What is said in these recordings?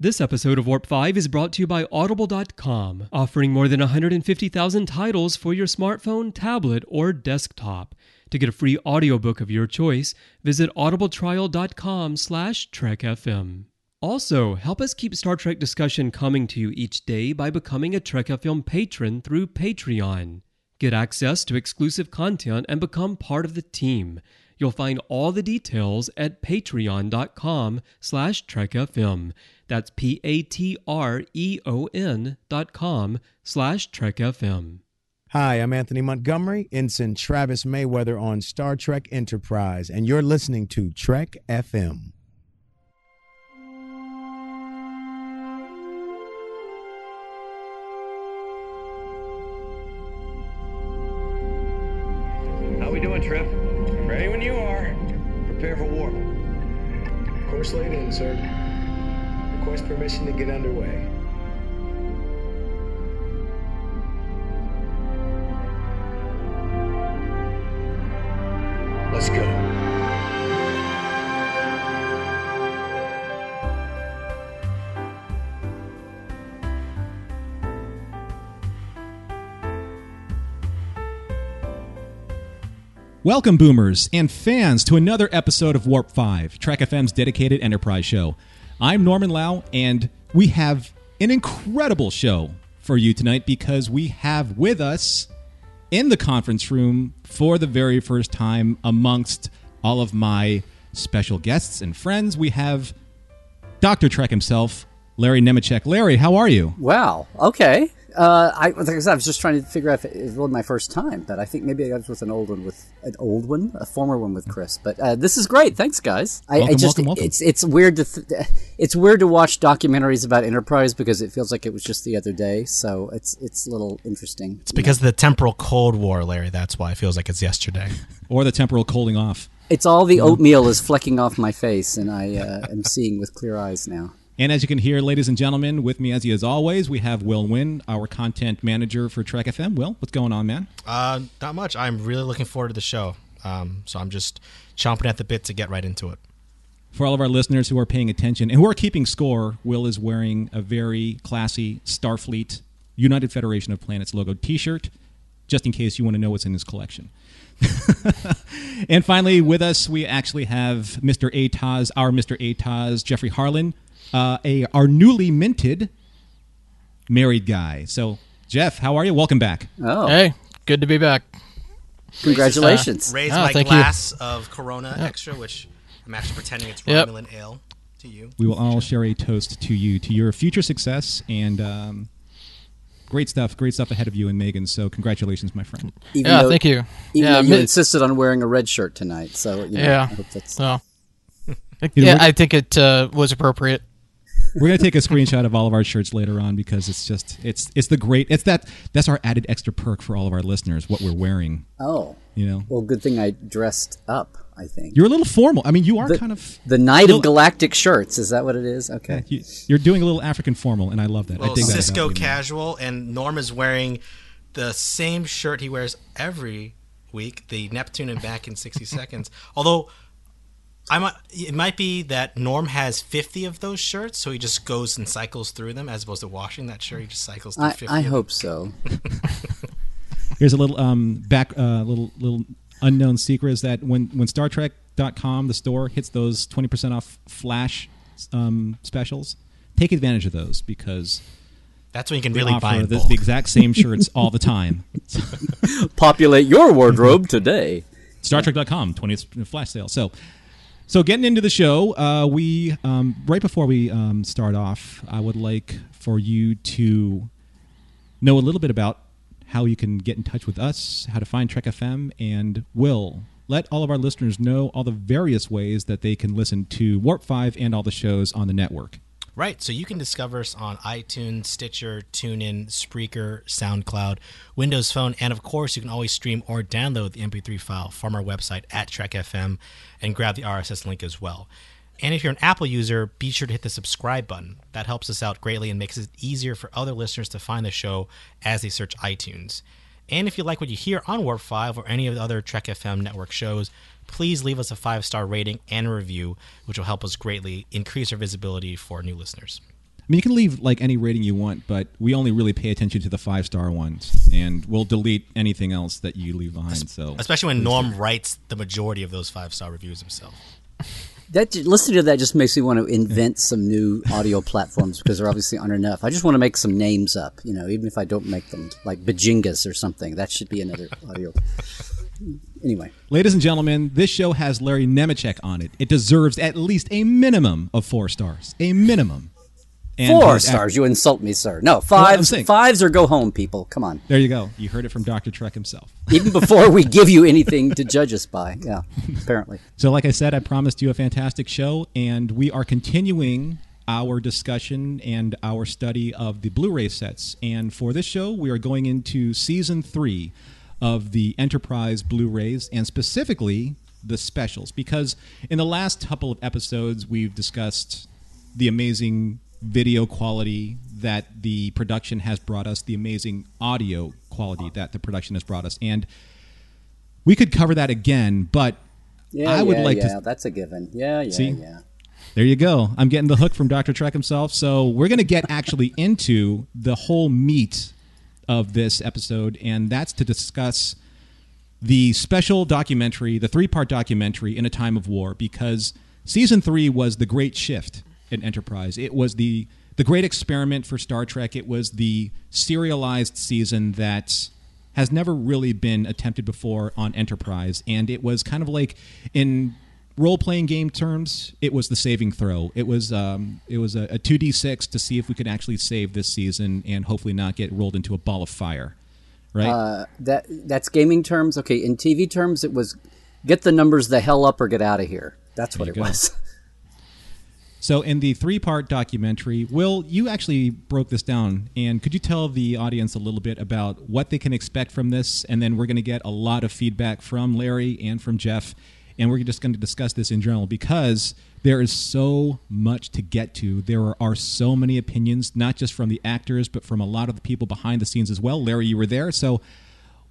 This episode of Warp 5 is brought to you by Audible.com, offering more than 150,000 titles for your smartphone, tablet, or desktop. To get a free audiobook of your choice, visit audibletrial.com slash trekfm. Also, help us keep Star Trek discussion coming to you each day by becoming a Trek FM patron through Patreon. Get access to exclusive content and become part of the team. You'll find all the details at patreon.com slash trekfm. That's P-A-T-R-E-O-N dot com slash trekfm. Hi, I'm Anthony Montgomery, Ensign Travis Mayweather on Star Trek Enterprise, and you're listening to Trek FM. How we doing, Trip? Prepare for warp. Course laid in, sir. Request permission to get underway. Let's go. Welcome, boomers and fans, to another episode of Warp 5, Trek FM's dedicated enterprise show. I'm Norman Lao, and we have an incredible show for you tonight because we have with us in the conference room for the very first time amongst all of my special guests and friends, we have Dr. Trek himself, Larry Nemecek. Larry, how are you? Wow. Okay. Uh, I, like I said, I was just trying to figure out if it was really my first time, but I think maybe I was with an old one with an old one, a former one with Chris. But uh, this is great. Thanks, guys. I, Welcome, I just welcome, welcome. it's it's weird to th- it's weird to watch documentaries about Enterprise because it feels like it was just the other day. So it's it's a little interesting. It's because of the temporal Cold War, Larry. That's why it feels like it's yesterday. Or the temporal cooling off. it's all the oatmeal is flecking off my face, and I uh, am seeing with clear eyes now. And as you can hear, ladies and gentlemen, with me as he is always, we have Will Nguyen, our content manager for Trek FM. Will, what's going on, man? Uh, not much. I'm really looking forward to the show. Um, so I'm just chomping at the bit to get right into it. For all of our listeners who are paying attention and who are keeping score, Will is wearing a very classy Starfleet United Federation of Planets logo T-shirt, just in case you want to know what's in his collection. and finally, with us, we actually have Mr. Ataz, our Mr. Ataz, Jeffrey Harlan, uh, a our newly minted married guy. So, Jeff, how are you? Welcome back. Oh, Hey, good to be back. congratulations! Raise Oh, my thank you. glass of Corona Extra, which I'm actually pretending it's Yep. Romulan ale to you. We will all share a toast to you, to your future success, and um, great stuff, great stuff ahead of you and Megan. So, congratulations, my friend. Even Yeah, though- thank you. Even yeah, you mi- insisted on wearing a red shirt tonight, so you know, Yeah. I hope that's no. You know, yeah, we're- I think it uh, was appropriate. We're gonna take a screenshot of all of our shirts later on because it's just it's it's the great it's that that's our added extra perk for all of our listeners what we're wearing. oh. You know, Well, good thing I dressed up. I think you're a little formal. I mean, you are the, kind of the night little- of galactic shirts. Is that what it is? Okay. you, you're doing a little African formal, and I love that. I Well, dig that about Sisko you, casual, and Norm is wearing the same shirt he wears every week, the Neptune and back in 60 seconds. Although I might, it might be that Norm has 50 of those shirts, so he just goes and cycles through them as opposed to washing that shirt. He just cycles through I, 50. I hope so. Here's a little um back uh little little unknown secret is that when when Star Trek.com the store hits those 20% off flash um specials, take advantage of those because That's when you can really offer buy in the, the exact same shirts all the time. Populate your wardrobe today. Star Trek.com 20th flash sale. So, so getting into the show, uh, we um, right before we um, start off, I would like for you to know a little bit about how you can get in touch with us, how to find Trek FM, and will let all of our listeners know all the various ways that they can listen to Warp Five and all the shows on the network. Right. So you can discover us on iTunes, Stitcher, TuneIn, Spreaker, SoundCloud, Windows Phone, and of course, you can always stream or download the MP3 file from our website at Trek FM and grab the RSS link as well. And if you're an Apple user, be sure to hit the subscribe button. That helps us out greatly and makes it easier for other listeners to find the show as they search iTunes. And if you like what you hear on Warp 5 or any of the other Trek FM network shows, please leave us a five star rating and a review, which will help us greatly increase our visibility for new listeners. I mean, you can leave like any rating you want, but we only really pay attention to the five star ones, and we'll delete anything else that you leave behind. So, Especially when Norm writes the majority of those five star reviews himself. That listening to that just makes me want to invent some new audio platforms because there obviously aren't enough. I just want to make some names up, you know, even if I don't make them like Bajingas or something. That should be another audio. Anyway, ladies and gentlemen, this show has Larry Nemecek on it. It deserves at least a minimum of four stars. A minimum. And four stars. act- You insult me, sir. No, fives. saying- fives or go home, people. Come on. there you go. You heard it from Dr. Trek himself. Even before we give you anything to judge us by. Yeah, apparently. So, like I said, I promised you a fantastic show, and we are continuing our discussion and our study of the Blu ray sets. And for this show, we are going into season three of the Enterprise Blu rays, and specifically the specials, because in the last couple of episodes, we've discussed the amazing video quality that the production has brought us, the amazing audio quality that the production has brought us. And we could cover that again, but Yeah, I would like to. yeah, like yeah. to That's a given. Yeah, yeah, See? yeah. There you go. I'm getting the hook from Dr. Trek himself. So we're going to get actually into the whole meat of this episode, and that's to discuss the special documentary, the three part documentary, In a Time of War, because season three was the great shift in Enterprise. It was the the great experiment for Star Trek. It was the serialized season that has never really been attempted before on Enterprise, and it was kind of like in role playing game terms, it was the saving throw. It was um, it was a two d six to see if we could actually save this season and hopefully not get rolled into a ball of fire. Right? Uh, that that's gaming terms. Okay, in TV terms, it was get the numbers the hell up or get out of here. That's what it go. was. So, in the three part documentary, Will, you actually broke this down. And could you tell the audience a little bit about what they can expect from this? And then we're going to get a lot of feedback from Larry and from Jeff. And we're just going to discuss this in general because there is so much to get to. There are, so many opinions, not just from the actors, but from a lot of the people behind the scenes as well. Larry, you were there. So,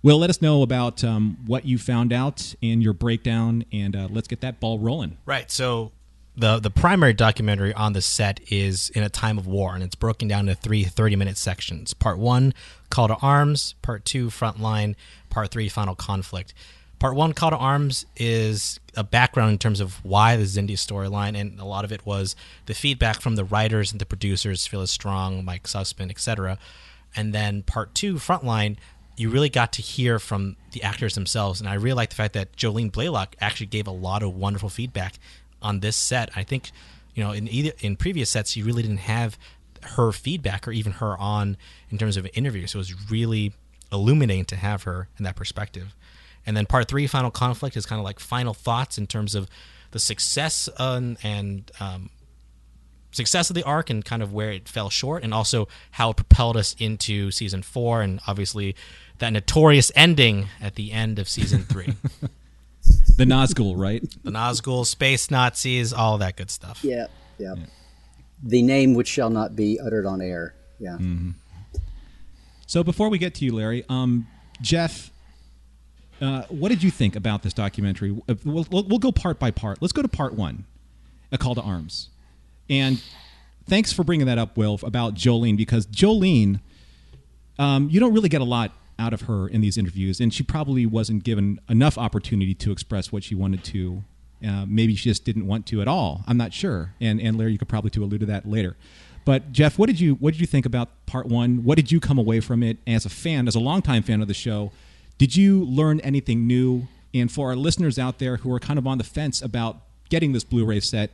Will, let us know about um, what you found out and your breakdown. And uh, let's get that ball rolling. Right. So the the primary documentary on the set is in a time of war, and it's broken down into three 30 minute sections. Part one, Call to Arms. Part two, Frontline. Part three, Final Conflict. Part one, Call to Arms, is a background in terms of why the Xindi storyline, and a lot of it was the feedback from the writers and the producers, Phyllis Strong, Mike Sussman, etc. And then part two, Frontline, you really got to hear from the actors themselves. And I really like the fact that Jolene Blalock actually gave a lot of wonderful feedback on this set. I think, you know, in either in previous sets, you really didn't have her feedback or even her on in terms of an interview. So it was really illuminating to have her in that perspective. And then part three, Final Conflict, is kind of like final thoughts in terms of the success and, and um, success of the arc and kind of where it fell short, and also how it propelled us into season four, and obviously that notorious ending at the end of season three. The Nazgul, right? the Nazgul, space Nazis, all that good stuff. Yeah, yeah. The name which shall not be uttered on air. Yeah. So before we get to you, Larry, um, Jeff, uh, what did you think about this documentary? Uh, We'll, we'll, we'll go part by part. Let's go to part one, A Call to Arms. And thanks for bringing that up, Will, about Jolene, because Jolene, um, you don't really get a lot out of her in these interviews, and she probably wasn't given enough opportunity to express what she wanted to. Uh, maybe she just didn't want to at all. I'm not sure. And and Larry, you could probably to allude to that later. But Jeff, what did you what did you think about part one? What did you come away from it as a fan, as a longtime fan of the show? Did you learn anything new? And for our listeners out there who are kind of on the fence about getting this Blu-ray set,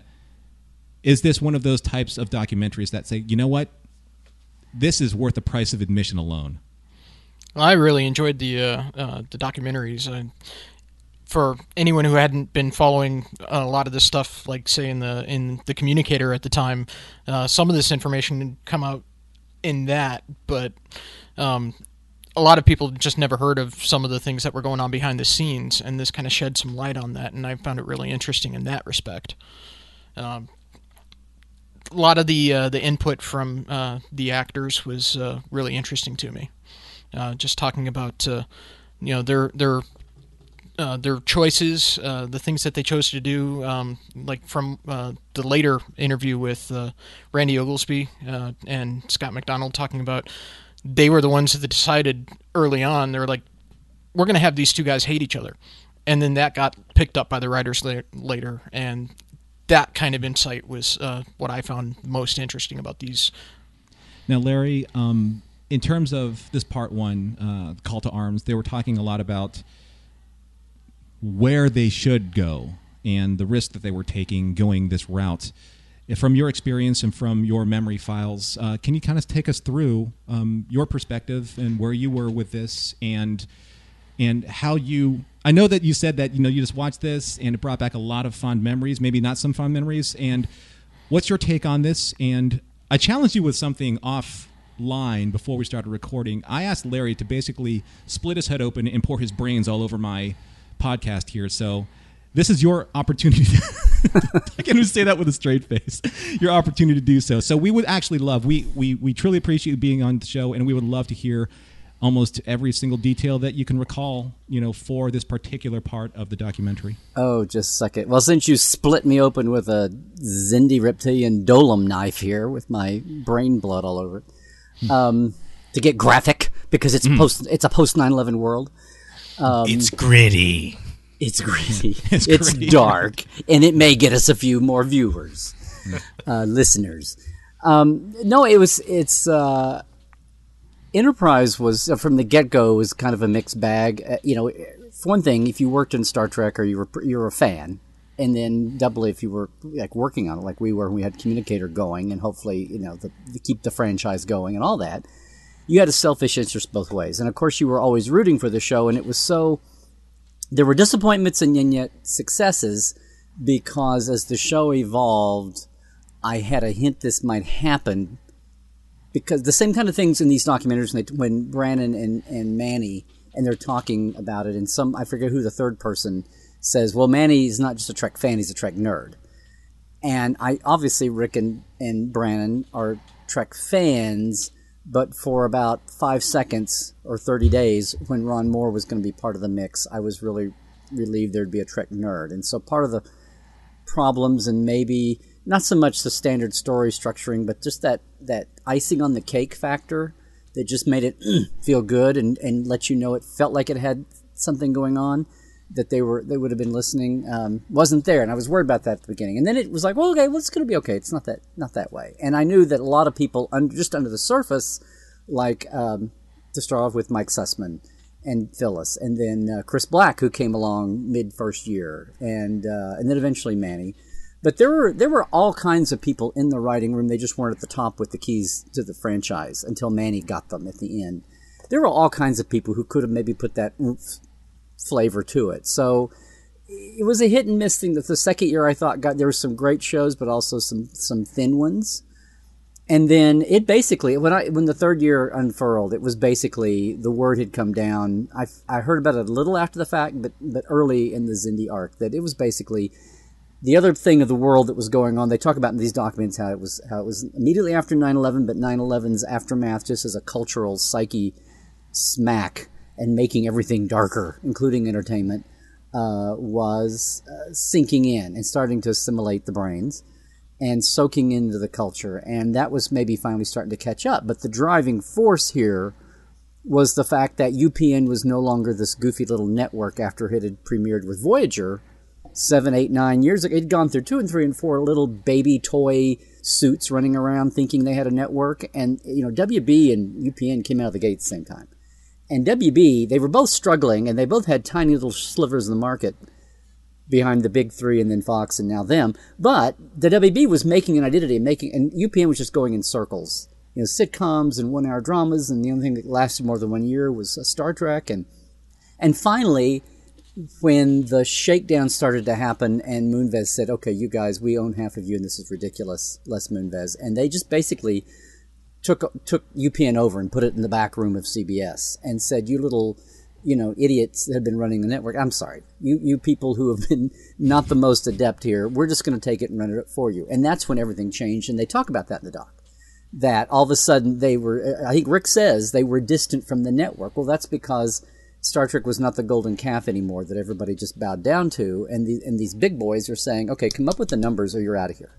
is this one of those types of documentaries that say, you know what, this is worth the price of admission alone? I really enjoyed the uh, uh, the documentaries. Uh, for anyone who hadn't been following a lot of this stuff, like say in the in the communicator at the time, uh, some of this information had come out in that, but um, a lot of people just never heard of some of the things that were going on behind the scenes, and this kind of shed some light on that, and I found it really interesting in that respect. Um, a lot of the uh, the input from uh, the actors was uh, really interesting to me. Uh, just talking about uh, you know their their uh, their choices, the things that they chose to do, um, like from the later interview with Randy Oglesby and Scott MacDonald talking about they were the ones that decided early on. They were like, we're going to have these two guys hate each other, and then that got picked up by the writers la- later, and that kind of insight was uh, what I found most interesting about these. Now, Larry, um, in terms of this part one, uh, call to arms, they were talking a lot about where they should go and the risk that they were taking going this route. From your experience and from your memory files, uh, can you kind of take us through um, your perspective and where you were with this and and how you I know that you said that you know you just watched this and it brought back a lot of fond memories, maybe not some fond memories. And what's your take on this? And I challenged you with something offline before we started recording. I asked Larry to basically split his head open and pour his brains all over my podcast here. So this is your opportunity. I can't even say that with a straight face. Your opportunity to do so. So we would actually love. We we we truly appreciate you being on the show, and we would love to hear almost every single detail that you can recall, you know, for this particular part of the documentary. Oh, just suck it. Well, since you split me open with a Xindi reptilian Dolim knife here with my brain blood all over it, um, to get graphic because it's post it's a post 9/11 world. Um, it's gritty. It's gritty. It's It's, dark, and it may get us a few more viewers, uh, listeners. Um, no, it was. It's uh, Enterprise was uh, from the get go was kind of a mixed bag. Uh, you know, for one thing, if you worked in Star Trek or you were you were a fan, and then doubly if you were like working on it, like we were, we had Communicator going, and hopefully you know the, to keep the franchise going and all that. You had a selfish interest both ways, and of course you were always rooting for the show, and it was so there were disappointments and yet successes because as the show evolved, I had a hint this might happen. Because the same kind of things in these documentaries when, they, when Brannon and, and Manny and they're talking about it, and some I forget who the third person says, "Well, Manny is not just a Trek fan; he's a Trek nerd." And I obviously Rick and, and Brannon are Trek fans, but for about five seconds or 30 days, when Ron Moore was going to be part of the mix, I was really relieved there'd be a Trek nerd. And so part of the problems and maybe not so much the standard story structuring, but just that, that icing on the cake factor that just made it feel good and, and let you know it felt like it had something going on that they were they would have been listening um, wasn't there. And I was worried about that at the beginning. And then it was like well okay well it's going to be okay. It's not that not that way. And I knew that a lot of people under, just under the surface like um, to start off with Mike Sussman and Phyllis and then uh, Chris Black who came along mid first year and uh, and then eventually Manny. But there were there were all kinds of people in the writing room. They just weren't at the top with the keys to the franchise until Manny got them at the end. There were all kinds of people who could have maybe put that oomph flavor to it. So it was a hit and miss thing. That the second year I thought got there were some great shows, but also some some thin ones. And then it basically when I when the third year unfurled, it was basically the word had come down. I, I heard about it a little after the fact, but but early in the Xindi arc that it was basically the other thing of the world that was going on. They talk about in these documents how it was how it was immediately after 9/11, but 9/11's aftermath just as a cultural psyche smack and making everything darker, including entertainment, uh, was uh, sinking in and starting to assimilate the brains and soaking into the culture. And that was maybe finally starting to catch up. But the driving force here was the fact that UPN was no longer this goofy little network after it had premiered with Voyager seven, eight, nine years ago. It'd gone through two and three and four little baby toy suits running around thinking they had a network. And, you know, WB and UPN came out of the gate at the same time and WB, they were both struggling, and they both had tiny little slivers in the market behind the big three, and then Fox, and now them. But the WB was making an identity, and making, and UPN was just going in circles. You know, sitcoms and one-hour dramas, and the only thing that lasted more than one year was uh, Star Trek, and and finally, when the shakedown started to happen, and Moonves said, "Okay, you guys, we own half of you, and this is ridiculous. Les Moonves," and they just basically took took UPN over and put it in the back room of CBS and said, "You little, you know, idiots that have been running the network. I'm sorry, you you people who have been not the most adept here. We're just going to take it and run it for you." And that's when everything changed. And they talk about that in the doc. That all of a sudden they were. I think Rick says they were distant from the network. Well, that's because Star Trek was not the golden calf anymore that everybody just bowed down to, and the, and these big boys are saying, okay, come up with the numbers or you're out of here.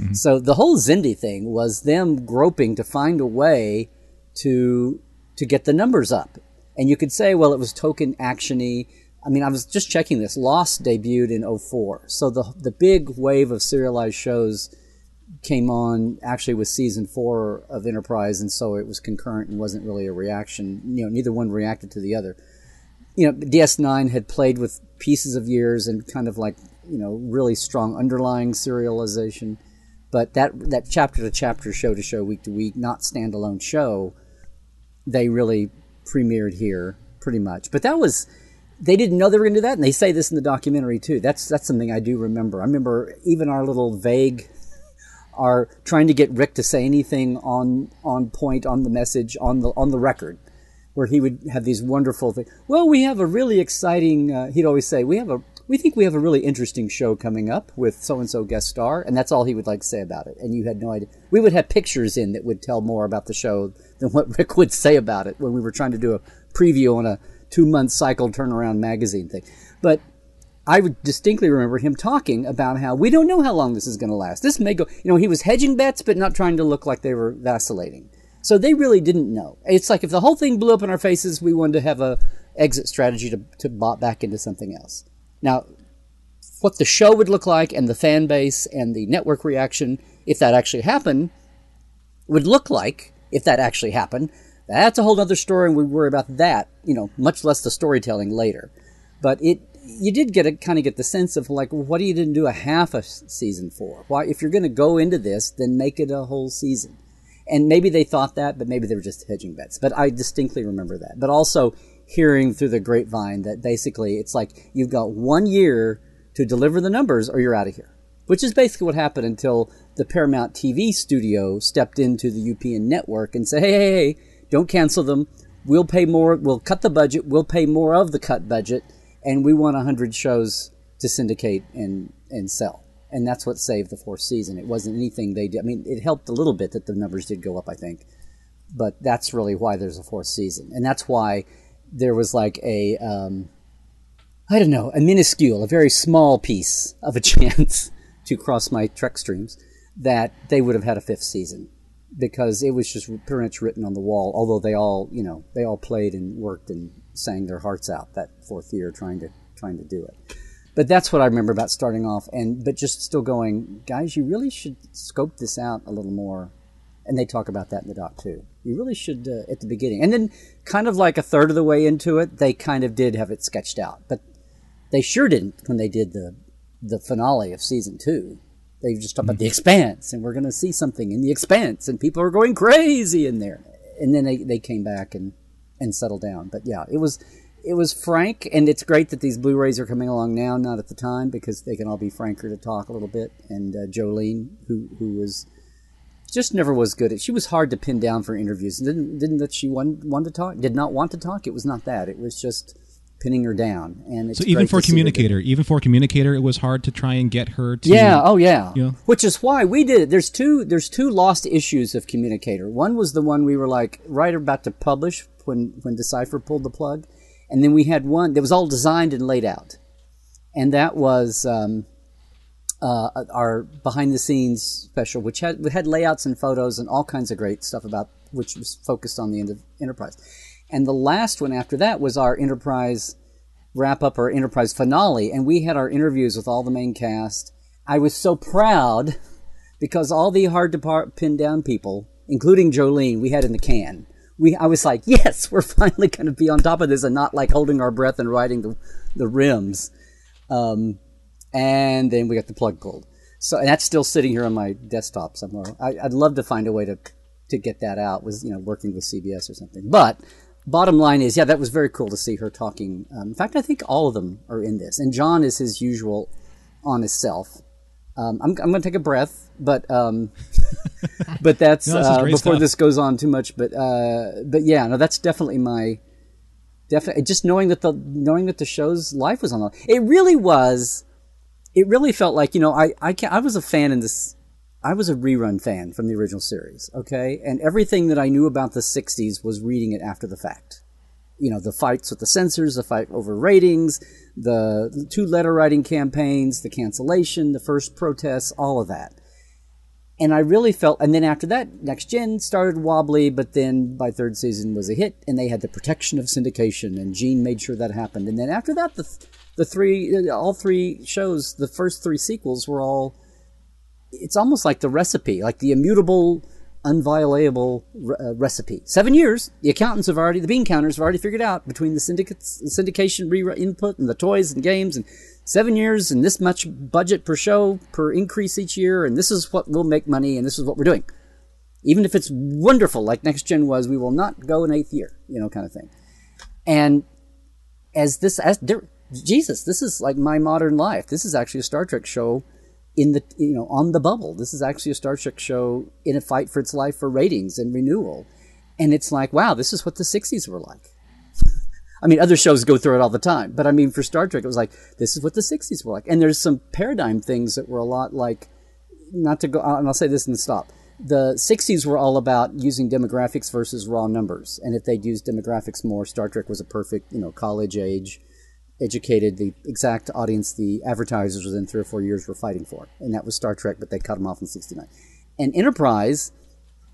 Mm-hmm. So the whole Xindi thing was them groping to find a way to to get the numbers up. And you could say, well, it was token actiony. I mean, I was just checking this. Lost debuted in 04. So the the big wave of serialized shows came on actually with season four of Enterprise, and so it was concurrent and wasn't really a reaction. You know, neither one reacted to the other. You know, DS9 had played with pieces of years and kind of like you know really strong underlying serialization, but that that chapter to chapter, show to show, week to week, not standalone show, they really premiered here pretty much. But that was they didn't know they were going to do that, and they say this in the documentary too. That's that's something I do remember. I remember even our little vague are trying to get Rick to say anything on on point on the message on the on the record, where he would have these wonderful things. Well, we have a really exciting. Uh, he'd always say, "We have a we think we have a really interesting show coming up with so and so guest star," and that's all he would like to say about it. And you had no idea. We would have pictures in that would tell more about the show than what Rick would say about it when we were trying to do a preview on a two month cycle turnaround magazine thing, but. I would distinctly remember him talking about how we don't know how long this is going to last. This may go, you know, he was hedging bets, but not trying to look like they were vacillating. So they really didn't know. It's like if the whole thing blew up in our faces, we wanted to have a exit strategy to, to bot back into something else. Now, what the show would look like and the fan base and the network reaction, if that actually happened, would look like, if that actually happened, that's a whole other story, and we worry about that, you know, much less the storytelling later. But it, you did get a kind of get the sense of like, what do you didn't do a half a season for? Why, if you're going to go into this, then make it a whole season. And maybe they thought that, but maybe they were just hedging bets. But I distinctly remember that. But also hearing through the grapevine that basically it's like you've got one year to deliver the numbers or you're out of here. Which is basically what happened until the Paramount TV studio stepped into the UPN network and said, hey, hey, hey, don't cancel them. We'll pay more. We'll cut the budget. We'll pay more of the cut budget. And we want 100 shows to syndicate and, and sell. And that's what saved the fourth season. It wasn't anything they did. I mean, it helped a little bit that the numbers did go up, I think. But that's really why there's a fourth season. And that's why there was like a, um, I don't know, a minuscule, a very small piece of a chance to cross my Trek streams that they would have had a fifth season because it was just pretty much written on the wall. Although they all, you know, they all played and worked and sang their hearts out that fourth year trying to trying to do it. But that's what I remember about starting off, and but just still going, guys, you really should scope this out a little more. And they talk about that in the doc too. You really should uh, at the beginning, and then kind of like a third of the way into it, they kind of did have it sketched out, but they sure didn't when they did the the finale of season two. They just talked about the expanse, and we're going to see something in the expanse, and people are going crazy in there. And then they, they came back and, and settled down. But yeah, it was it was frank, and it's great that these Blu-rays are coming along now, not at the time, because they can all be franker to talk a little bit. And uh, Jolene, who who was just never was good at. She was hard to pin down for interviews. Didn't didn't that she want want to talk? Did not want to talk. It was not that. It was just pinning her down. And it's So even for to see her do- communicator, even for communicator, it was hard to try and get her to. Yeah. Oh, yeah. Yeah. Which is why we did it. There's two. There's two lost issues of Communicator. One was the one we were like right about to publish when when Decipher pulled the plug, and then we had one that was all designed and laid out, and that was um, uh, our behind the scenes special, which had we had layouts and photos and all kinds of great stuff about which was focused on the end of Enterprise. And the last one after that was our Enterprise wrap up, our Enterprise finale, and we had our interviews with all the main cast. I was so proud because all the hard to par- pin down people, including Jolene, we had in the can. We, I was like, yes, we're finally going to be on top of this and not like holding our breath and riding the, the rims. Um, and then we got the plug pulled. So and that's still sitting here on my desktop somewhere. I, I'd love to find a way to to get that out. Was you know working with CBS or something. But bottom line is, yeah, that was very cool to see her talking. Um, in fact, I think all of them are in this, and John is his usual honest self. Um, I'm, I'm going to take a breath, but um, but that's No, this uh, before stuff. this goes on too much. But uh, but yeah, no, that's definitely my definitely just knowing that the knowing that the show's life was on the it really was it really felt like you know I I, I was a fan in this I was a rerun fan from the original series okay and everything that I knew about the 60s was reading it after the fact you know, the fights with the censors, the fight over ratings, the two letter writing campaigns, the cancellation, the first protests, all of that. And I really felt, and then after that, Next Gen started wobbly, but then by third season was a hit, and they had the protection of syndication, and Gene made sure that happened. And then after that, the the three, all three shows, the first three sequels were all. It's almost like the recipe, like the immutable unviolatable uh, recipe. Seven years, the accountants have already, the bean counters have already figured out between the syndicates, the syndication re- input and the toys and games and seven years and this much budget per show per increase each year and this is what will make money and this is what we're doing. Even if it's wonderful like Next Gen was, we will not go an eighth year, you know, kind of thing. And as this, as Jesus, this is like my modern life. This is actually a Star Trek show in the you know on the bubble. This is actually a Star Trek show in a fight for its life for ratings and renewal, and it's like wow, this is what the '60s were like. I mean, other shows go through it all the time, but I mean, for Star Trek, it was like this is what the '60s were like, and there's some paradigm things that were a lot like. Not to go, and I'll say this and stop. The '60s were all about using demographics versus raw numbers, and if they'd used demographics more, Star Trek was a perfect, you know, college age educated the exact audience the advertisers within three or four years were fighting for, and that was Star Trek, but they cut them off in '69. And Enterprise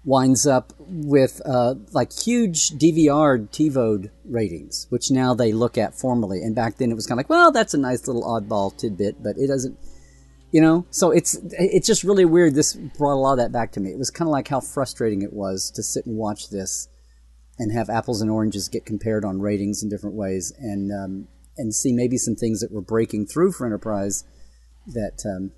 winds up with uh, like huge DVR TiVo ratings, which now they look at formally. And back then it was kind of like, well, that's a nice little oddball tidbit, but it doesn't, you know. So it's it's just really weird. This brought a lot of that back to me. It was kind of like how frustrating it was to sit and watch this and have apples and oranges get compared on ratings in different ways, and um, and see maybe some things that were breaking through for enterprise that um,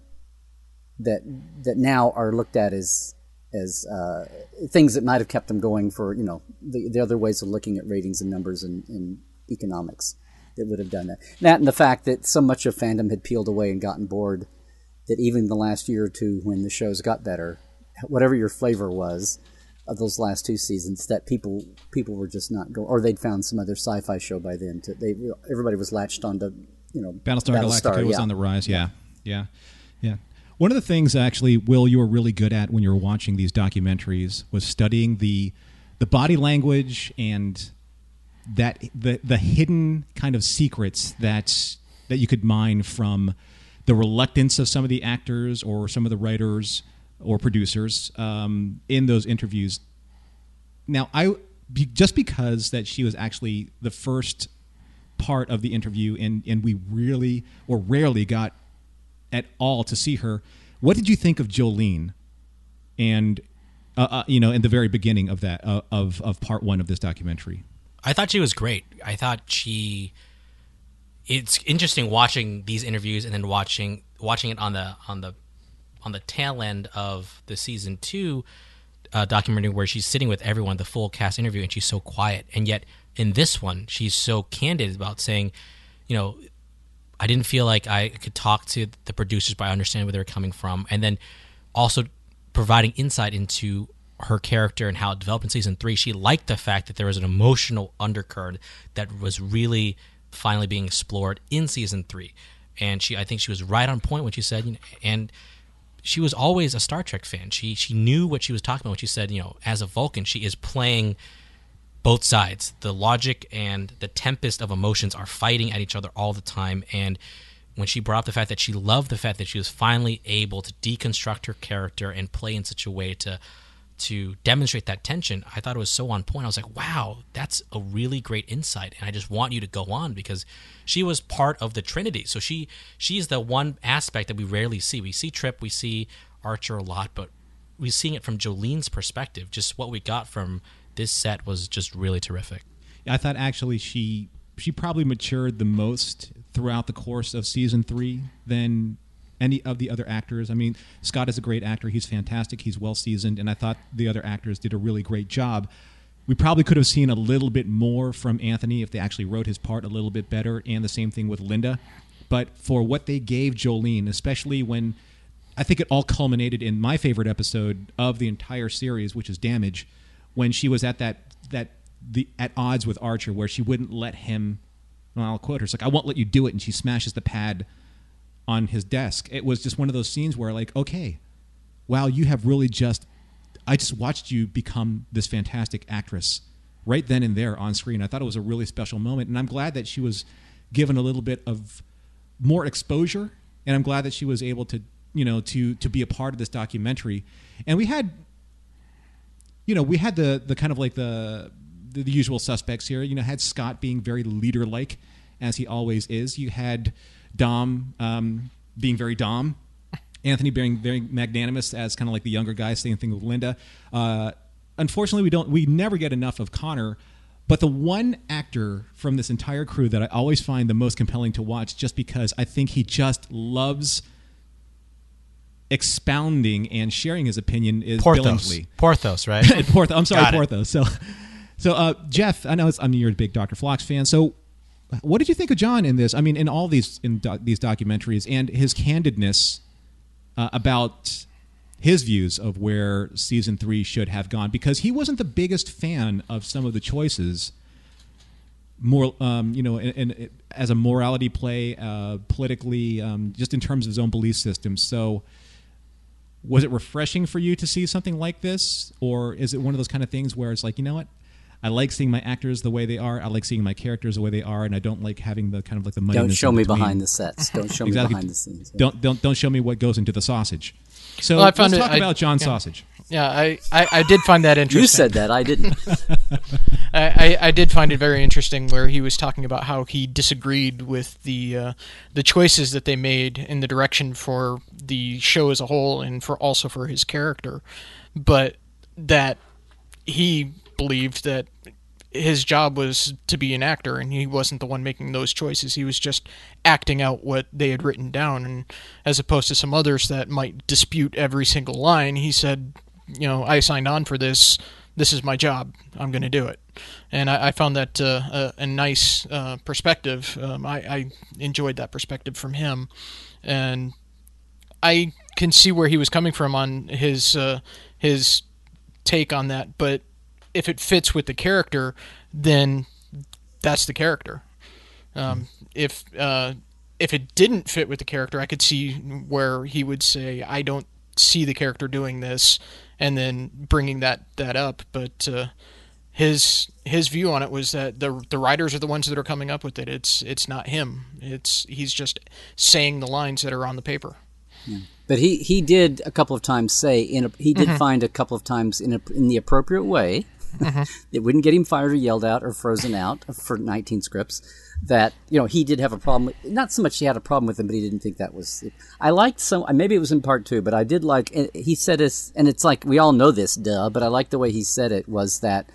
that that now are looked at as as uh, things that might have kept them going for you know the, the other ways of looking at ratings and numbers and, and economics that would have done that. That and the fact that so much of fandom had peeled away and gotten bored that even the last year or two when the shows got better, whatever your flavor was, of those last two seasons that people people were just not going, or they'd found some other sci-fi show by then. To they everybody was latched onto you know Battlestar, Battlestar Galactica was on the rise. Yeah, yeah, yeah. One of the things actually, Will, you were really good at when you were watching these documentaries was studying the the body language and that the the hidden kind of secrets that that you could mine from the reluctance of some of the actors or some of the writers or producers um, in those interviews. Now, I just because that she was actually the first part of the interview, and and we really or rarely got at all to see her. What did you think of Jolene? And uh, uh, you know, in the very beginning of that uh, of of part one of this documentary, I thought she was great. I thought she. It's interesting watching these interviews and then watching watching it on the on the on the tail end of the season two uh, documentary where she's sitting with everyone, the full cast interview, and she's so quiet. And yet in this one, she's so candid about saying, you know, I didn't feel like I could talk to the producers, but I understand where they're coming from. And then also providing insight into her character and how it developed in season three. She liked the fact that there was an emotional undercurrent that was really finally being explored in season three. And she, I think she was right on point when she said, and she was always a Star Trek fan. She she knew what she was talking about when she said, you know, as a Vulcan, she is playing both sides. The logic and the tempest of emotions are fighting at each other all the time. And when she brought up the fact that she loved the fact that she was finally able to deconstruct her character and play in such a way to to demonstrate that tension, I thought it was so on point. I was like, wow, that's a really great insight. And I just want you to go on because she was part of the Trinity. So she she's the one aspect that we rarely see. We see Trip, we see Archer a lot, but we're seeing it from Jolene's perspective. Just what we got from this set was just really terrific. I thought actually she she probably matured the most throughout the course of season three than any of the other actors. I mean, Scott is a great actor. He's fantastic. He's well seasoned, and I thought the other actors did a really great job. We probably could have seen a little bit more from Anthony if they actually wrote his part a little bit better, and the same thing with Linda. But for what they gave Jolene, especially when I think it all culminated in my favorite episode of the entire series, which is Damage, when she was at that that the at odds with Archer, where she wouldn't let him. Well, I'll quote her. It's like, "I won't let you do it," and she smashes the pad on his desk. It was just one of those scenes where, like, okay, wow, you have really just, I just watched you become this fantastic actress right then and there on screen. I thought it was a really special moment, and I'm glad that she was given a little bit of more exposure, and I'm glad that she was able to, you know, to to be a part of this documentary. And we had, you know, we had the the kind of like the the, the usual suspects here. You know, had Scott being very leader like, as he always is. You had Dom um, being very Dom. Anthony being very magnanimous as kind of like the younger guy. Same thing with Linda. Uh, unfortunately, we don't. We never get enough of Connor. But the one actor from this entire crew that I always find the most compelling to watch, just because I think he just loves expounding and sharing his opinion, is Porthos. Billingsley. Porthos, right? Porthos. I'm sorry, Porthos. So, so uh, Jeff, I know it's, I mean you're a big Dr. Phlox fan. So, what did you think of John in this? I mean, in all these in doc, these documentaries and his candidness uh, about his views of where season three should have gone, because he wasn't the biggest fan of some of the choices. More, um, you know, and as a morality play, uh, politically, um, just in terms of his own belief system. So, was it refreshing for you to see something like this or is it one of those kind of things where it's like you know what i like seeing my actors the way they are i like seeing my characters the way they are and i don't like having the kind of like the money Don't show me behind the sets. Don't show me behind the scenes. don't don't don't show me what goes into the sausage so Well, I let's it- talk I- about john yeah. sausage Yeah, I, I, I did find that interesting. You said that. I didn't. I, I, I did find it very interesting where he was talking about how he disagreed with the uh, the choices that they made in the direction for the show as a whole and for also for his character, but that he believed that his job was to be an actor and he wasn't the one making those choices. He was just acting out what they had written down. And as opposed to some others that might dispute every single line he said you know i signed on for this. This is my job. I'm going to do it. And i, I found that uh, a, a nice uh, perspective. Um, I, I enjoyed that perspective from him. And i can see where he was coming from on his uh, his take on that but if it fits with the character, then that's the character. Um, if uh, if it didn't fit with the character, I could see where he would say, "I don't see the character doing this," and then bringing that that up. But uh, his his view on it was that the the writers are the ones that are coming up with it. It's it's not him. It's he's just saying the lines that are on the paper. But he, he did a couple of times say in a, he did find a couple of times in a, in the appropriate way it wouldn't get him fired or yelled out or frozen out for 19 scripts that you know he did have a problem with, not so much he had a problem with him but he didn't think that was I liked some maybe it was in part 2 but I did like and he said this and it's like we all know this duh but I like the way he said it was that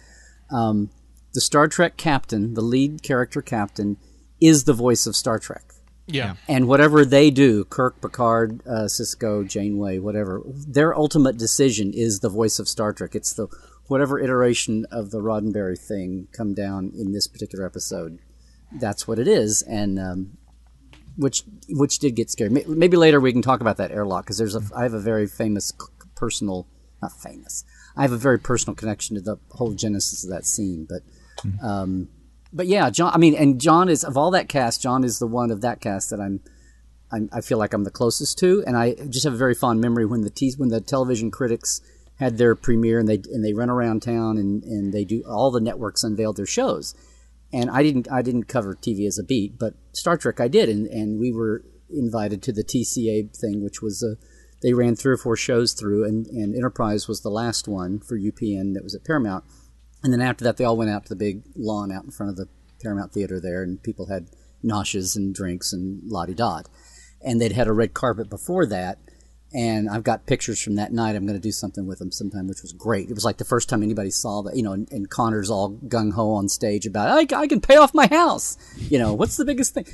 um, the Star Trek captain the lead character captain is the voice of Star Trek Yeah. and whatever they do, Kirk, Picard, uh, Sisko, Janeway, whatever, their ultimate decision is the voice of Star Trek. It's the whatever iteration of the Roddenberry thing come down in this particular episode. That's what it is, and um, which which did get scary. Maybe later we can talk about that airlock because there's a I have a very famous personal, not famous. I have a very personal connection to the whole genesis of that scene, but. Um, but yeah, John. I mean, and John is of all that cast. John is the one of that cast that I'm, I feel like I'm the closest to, and I just have a very fond memory when the te- when the television critics had their premiere and they and they run around town and, and they do all the networks unveiled their shows, and I didn't I didn't cover TV as a beat, but Star Trek I did, and and we were invited to the TCA thing, which was a they ran three or four shows through, and and Enterprise was the last one for UPN that was at Paramount. And then after that, they all went out to the big lawn out in front of the Paramount Theater there, and people had noshes and drinks and la di da. And they'd had a red carpet before that, and I've got pictures from that night. I'm going to do something with them sometime, which was great. It was like the first time anybody saw that, you know, and, and Connor's all gung ho on stage about, I, I can pay off my house. You know, what's the biggest thing?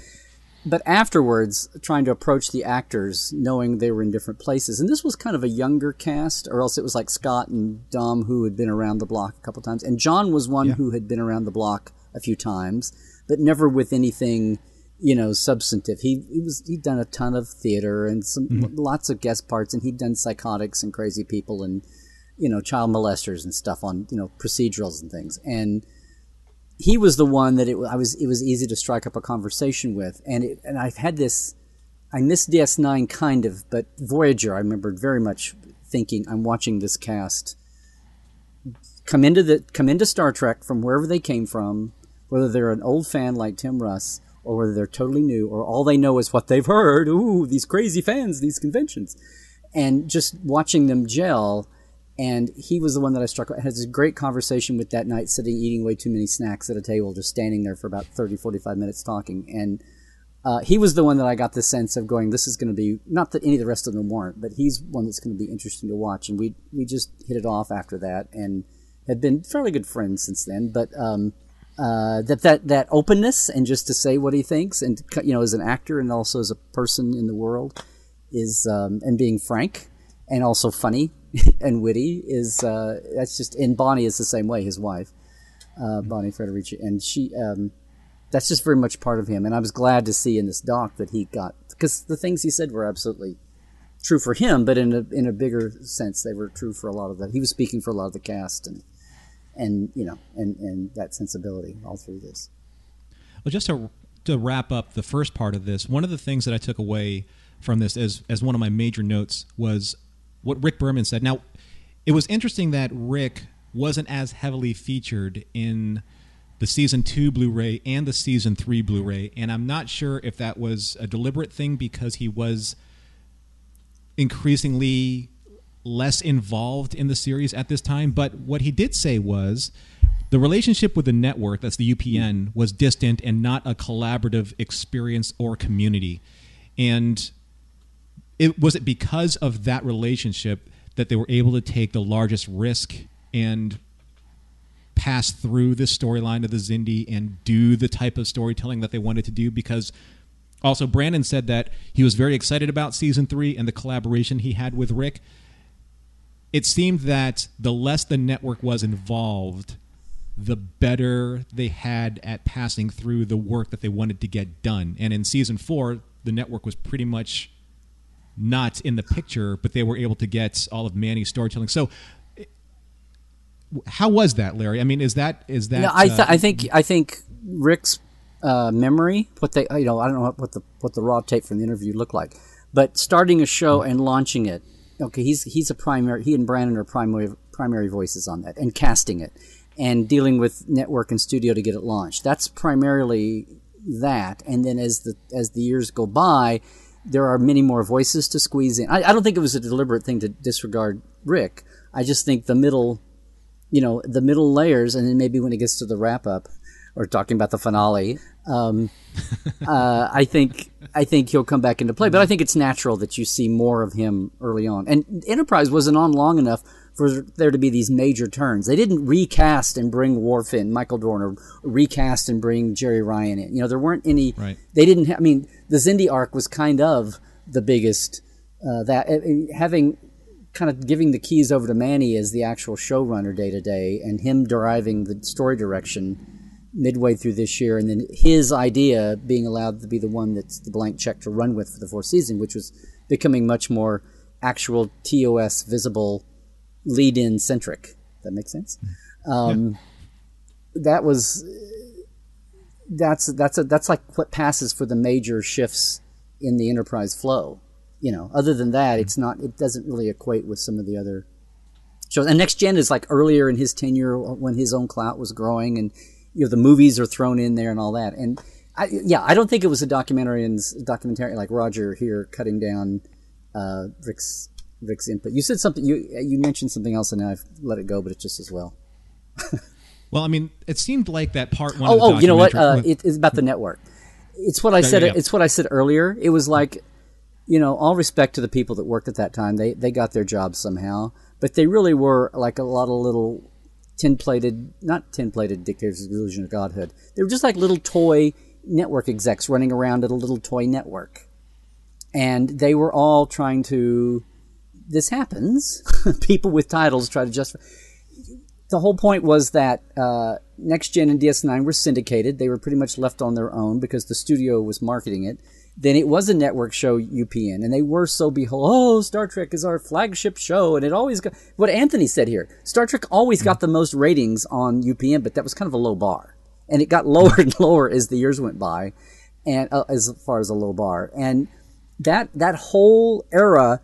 but afterwards trying to approach the actors knowing they were in different places and this was kind of a younger cast or else it was like scott and dom who had been around the block a couple times and john was one who had been around the block a few times but never with anything you know substantive. He, he was he'd done a ton of theater and some mm-hmm. lots of guest parts and he'd done psychotics and crazy people and you know child molesters and stuff on you know procedurals and things. And he was the one that it, I was it was easy to strike up a conversation with, and it, and I've had this. I missed DS9 kind of, but Voyager I remembered very much thinking I'm watching this cast come into the come into Star Trek from wherever they came from, whether they're an old fan like Tim Russ or whether they're totally new or all they know is what they've heard. Ooh, these crazy fans, these conventions, and just watching them gel. And he was the one that I struck. Has a great conversation with that night, sitting eating way too many snacks at a table, just standing there for about 30, 45 minutes talking. And uh, he was the one that I got the sense of going, this is going to be not that any of the rest of them weren't, but he's one that's going to be interesting to watch. And we we just hit it off after that, and have been fairly good friends since then. But um, uh, that that that openness and just to say what he thinks, and you know, as an actor and also as a person in the world, is um, and being frank and also funny and witty is uh, that's just. And Bonnie is the same way. His wife, uh, Bonnie Friedericy, and she. Um, that's just very much part of him, and I was glad to see in this doc that he got because the things he said were absolutely true for him, but in a in a bigger sense, they were true for a lot of that. He was speaking for a lot of the cast, and and you know, and and that sensibility all through this. Well, just to to wrap up the first part of this, one of the things that I took away from this as as one of my major notes was what Rick Berman said. Now, it was interesting that Rick wasn't as heavily featured in the season 2 Blu-ray and the season 3 Blu-ray and I'm not sure if that was a deliberate thing because he was increasingly less involved in the series at this time but what he did say was the relationship with the network that's the UPN was distant and not a collaborative experience or community and it was it because of that relationship that they were able to take the largest risk and pass through the storyline of the Xindi and do the type of storytelling that they wanted to do because also Brannon said that he was very excited about season 3 and the collaboration he had with Rick. It seemed that the less the network was involved, the better they had at passing through the work that they wanted to get done. And in season 4, the network was pretty much not in the picture, but they were able to get all of Manny's storytelling. So how was that, Larry? I mean, is that is that? Yeah, I, th- uh, I think I think Rick's uh, memory, what they you know, I don't know what the what the raw tape from the interview looked like, but starting a show and launching it. Okay, he's he's a primary. He and Brannon are primary primary voices on that, and casting it, and dealing with network and studio to get it launched. That's primarily that, and then as the as the years go by, there are many more voices to squeeze in. I, I don't think it was a deliberate thing to disregard Rick. I just think the middle you know the middle layers, and then maybe when it gets to the wrap up or talking about the finale, um, uh, I think I think he'll come back into play. But I think it's natural that you see more of him early on. And Enterprise wasn't on long enough for there to be these major turns. They didn't recast and bring Worf in, Michael Dorn, or recast and bring Jeri Ryan in. You know, there weren't any. Right. They didn't. Ha- I mean, the Xindi arc was kind of the biggest. Uh, that uh, having kind of giving the keys over to Manny as the actual showrunner day to day, and him deriving the story direction midway through this year, and then his idea being allowed to be the one that's the blank check to run with for the fourth season, which was becoming much more actual TOS visible, lead in centric. That makes sense. Um, yeah. That was that's that's a, that's like what passes for the major shifts in the enterprise flow you know, other than that, it's not. It doesn't really equate with some of the other shows. And next gen is like earlier in his tenure when his own clout was growing, and you know the movies are thrown in there and all that. And I, yeah, I don't think it was a documentary and documentary like Roger here cutting down uh, Rick's Rick's input. You said something. You you mentioned something else, and I've let it go, but it's just as well. well, I mean, it seemed like that part one. Oh, oh, you know what? Uh, it, it's about the network. It's what I said. It's what I said earlier. It was like you know, all respect to the people that worked at that time. They they got their jobs somehow, but they really were like a lot of little tin plated, not tin plated dictators of illusion of godhood. They were just like little toy network execs running around at a little toy network, and they were all trying to. This happens. people with titles try to justify. The whole point was that uh, Next Gen and DS9 were syndicated. They were pretty much left on their own because the studio was marketing it then it was a network show UPN, and they were so behold, oh, Star Trek is our flagship show, and it always got what Anthony said here. Star Trek always got the most ratings on UPN, but that was kind of a low bar, and it got lower and lower as the years went by, and uh, as far as a low bar, and that that whole era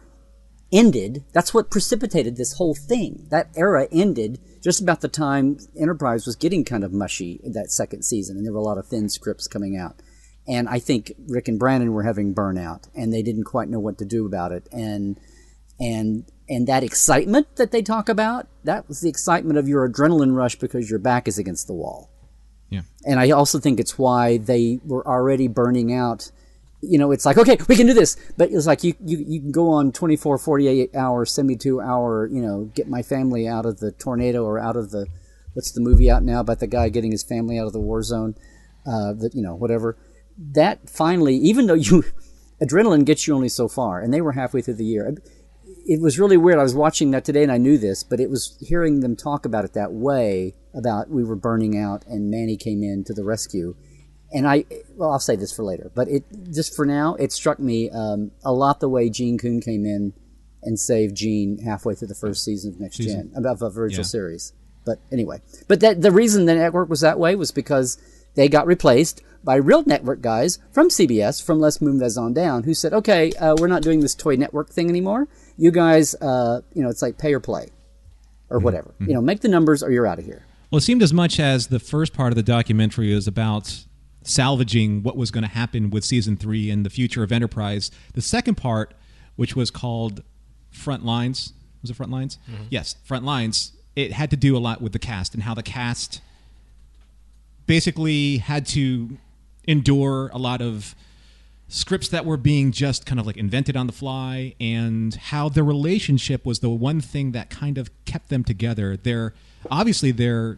ended. That's what precipitated this whole thing. That era ended just about the time Enterprise was getting kind of mushy in that second season, and there were a lot of thin scripts coming out. And I think Rick and Brannon were having burnout, and they didn't quite know what to do about it. And and and that excitement that they talk about, that was the excitement of your adrenaline rush because your back is against the wall. Yeah. And I also think it's why they were already burning out. You know, it's like, okay, we can do this. But it's like you, you, you can go on 24, 48 hour, 72 hour, you know, get my family out of the tornado or out of the, what's the movie out now about the guy getting his family out of the war zone? Uh, that, you know, whatever. That finally, even though you, adrenaline gets you only so far, and they were halfway through the year. It was really weird. I was watching that today and I knew this, but it was hearing them talk about it that way about we were burning out and Manny came in to the rescue. And I, well, I'll say this for later, but it just for now, it struck me um, a lot the way Gene Coon came in and saved Gene halfway through the first season of Next Season. Gen, of, the original Yeah. series. But anyway, but that the reason the network was that way was because they got replaced by real network guys from CBS, from Les Moonves on down, who said, "Okay, uh, we're not doing this toy network thing anymore. You guys, uh, you know, it's like pay or play, or whatever. You know, make the numbers or you're out of here." Well, it seemed as much as the first part of the documentary was about salvaging what was going to happen with season three and the future of Enterprise. The second part, which was called Front Lines, was it Front Lines? Yes, Front Lines. It had to do a lot with the cast and how the cast basically had to endure a lot of scripts that were being just kind of like invented on the fly and how their relationship was the one thing that kind of kept them together their obviously their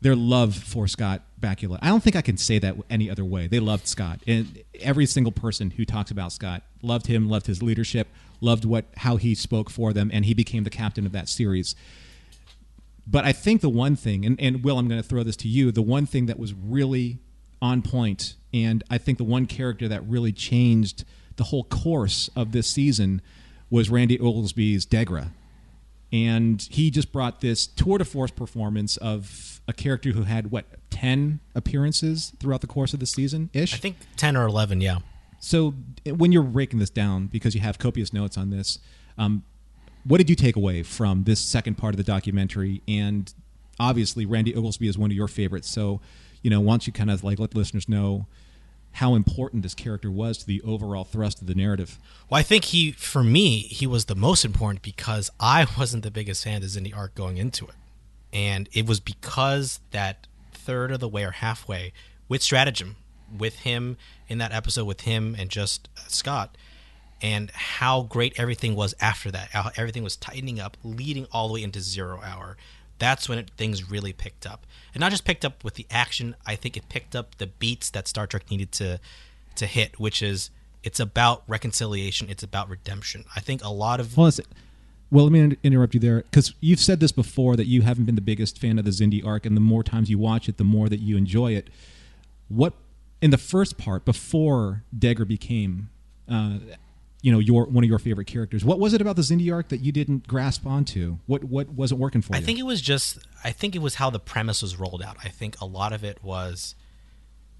their love for Scott Bakula. I don't think I can say that any other way. They loved Scott, and every single person who talks about Scott loved him, loved his leadership, loved what how he spoke for them, and he became the captain of that series. But I think the one thing, and, and Will, I'm going to throw this to you, the one thing that was really on point, and I think the one character that really changed the whole course of this season was Randy Oglesby's Degra. And he just brought this tour de force performance of a character who had, what, 10 appearances throughout the course of the season ish? I think 10 or 11, yeah. So when you're breaking this down, because you have copious notes on this, um, what did you take away from this second part of the documentary? And obviously, Randy Oglesby is one of your favorites. So, you know, why don't you kind of like let the listeners know how important this character was to the overall thrust of the narrative? Well, I think he, for me, he was the most important because I wasn't the biggest fan of the arc going into it. And it was because that third of the way or halfway with stratagem, with him in that episode, with him and just Scott, and how great everything was after that. How everything was tightening up, leading all the way into zero hour. That's when it, things really picked up, and not just picked up with the action. I think it picked up the beats that Star Trek needed to to hit, which is it's about reconciliation, it's about redemption. I think a lot of Well, well, let me interrupt you there because you've said this before that you haven't been the biggest fan of the Xindi arc, and the more times you watch it, the more that you enjoy it. What in the first part before Degra became, uh, you know, your one of your favorite characters? What was it about the Xindi arc that you didn't grasp onto? What what wasn't working for I you? think it was just I think it was how the premise was rolled out. I think a lot of it was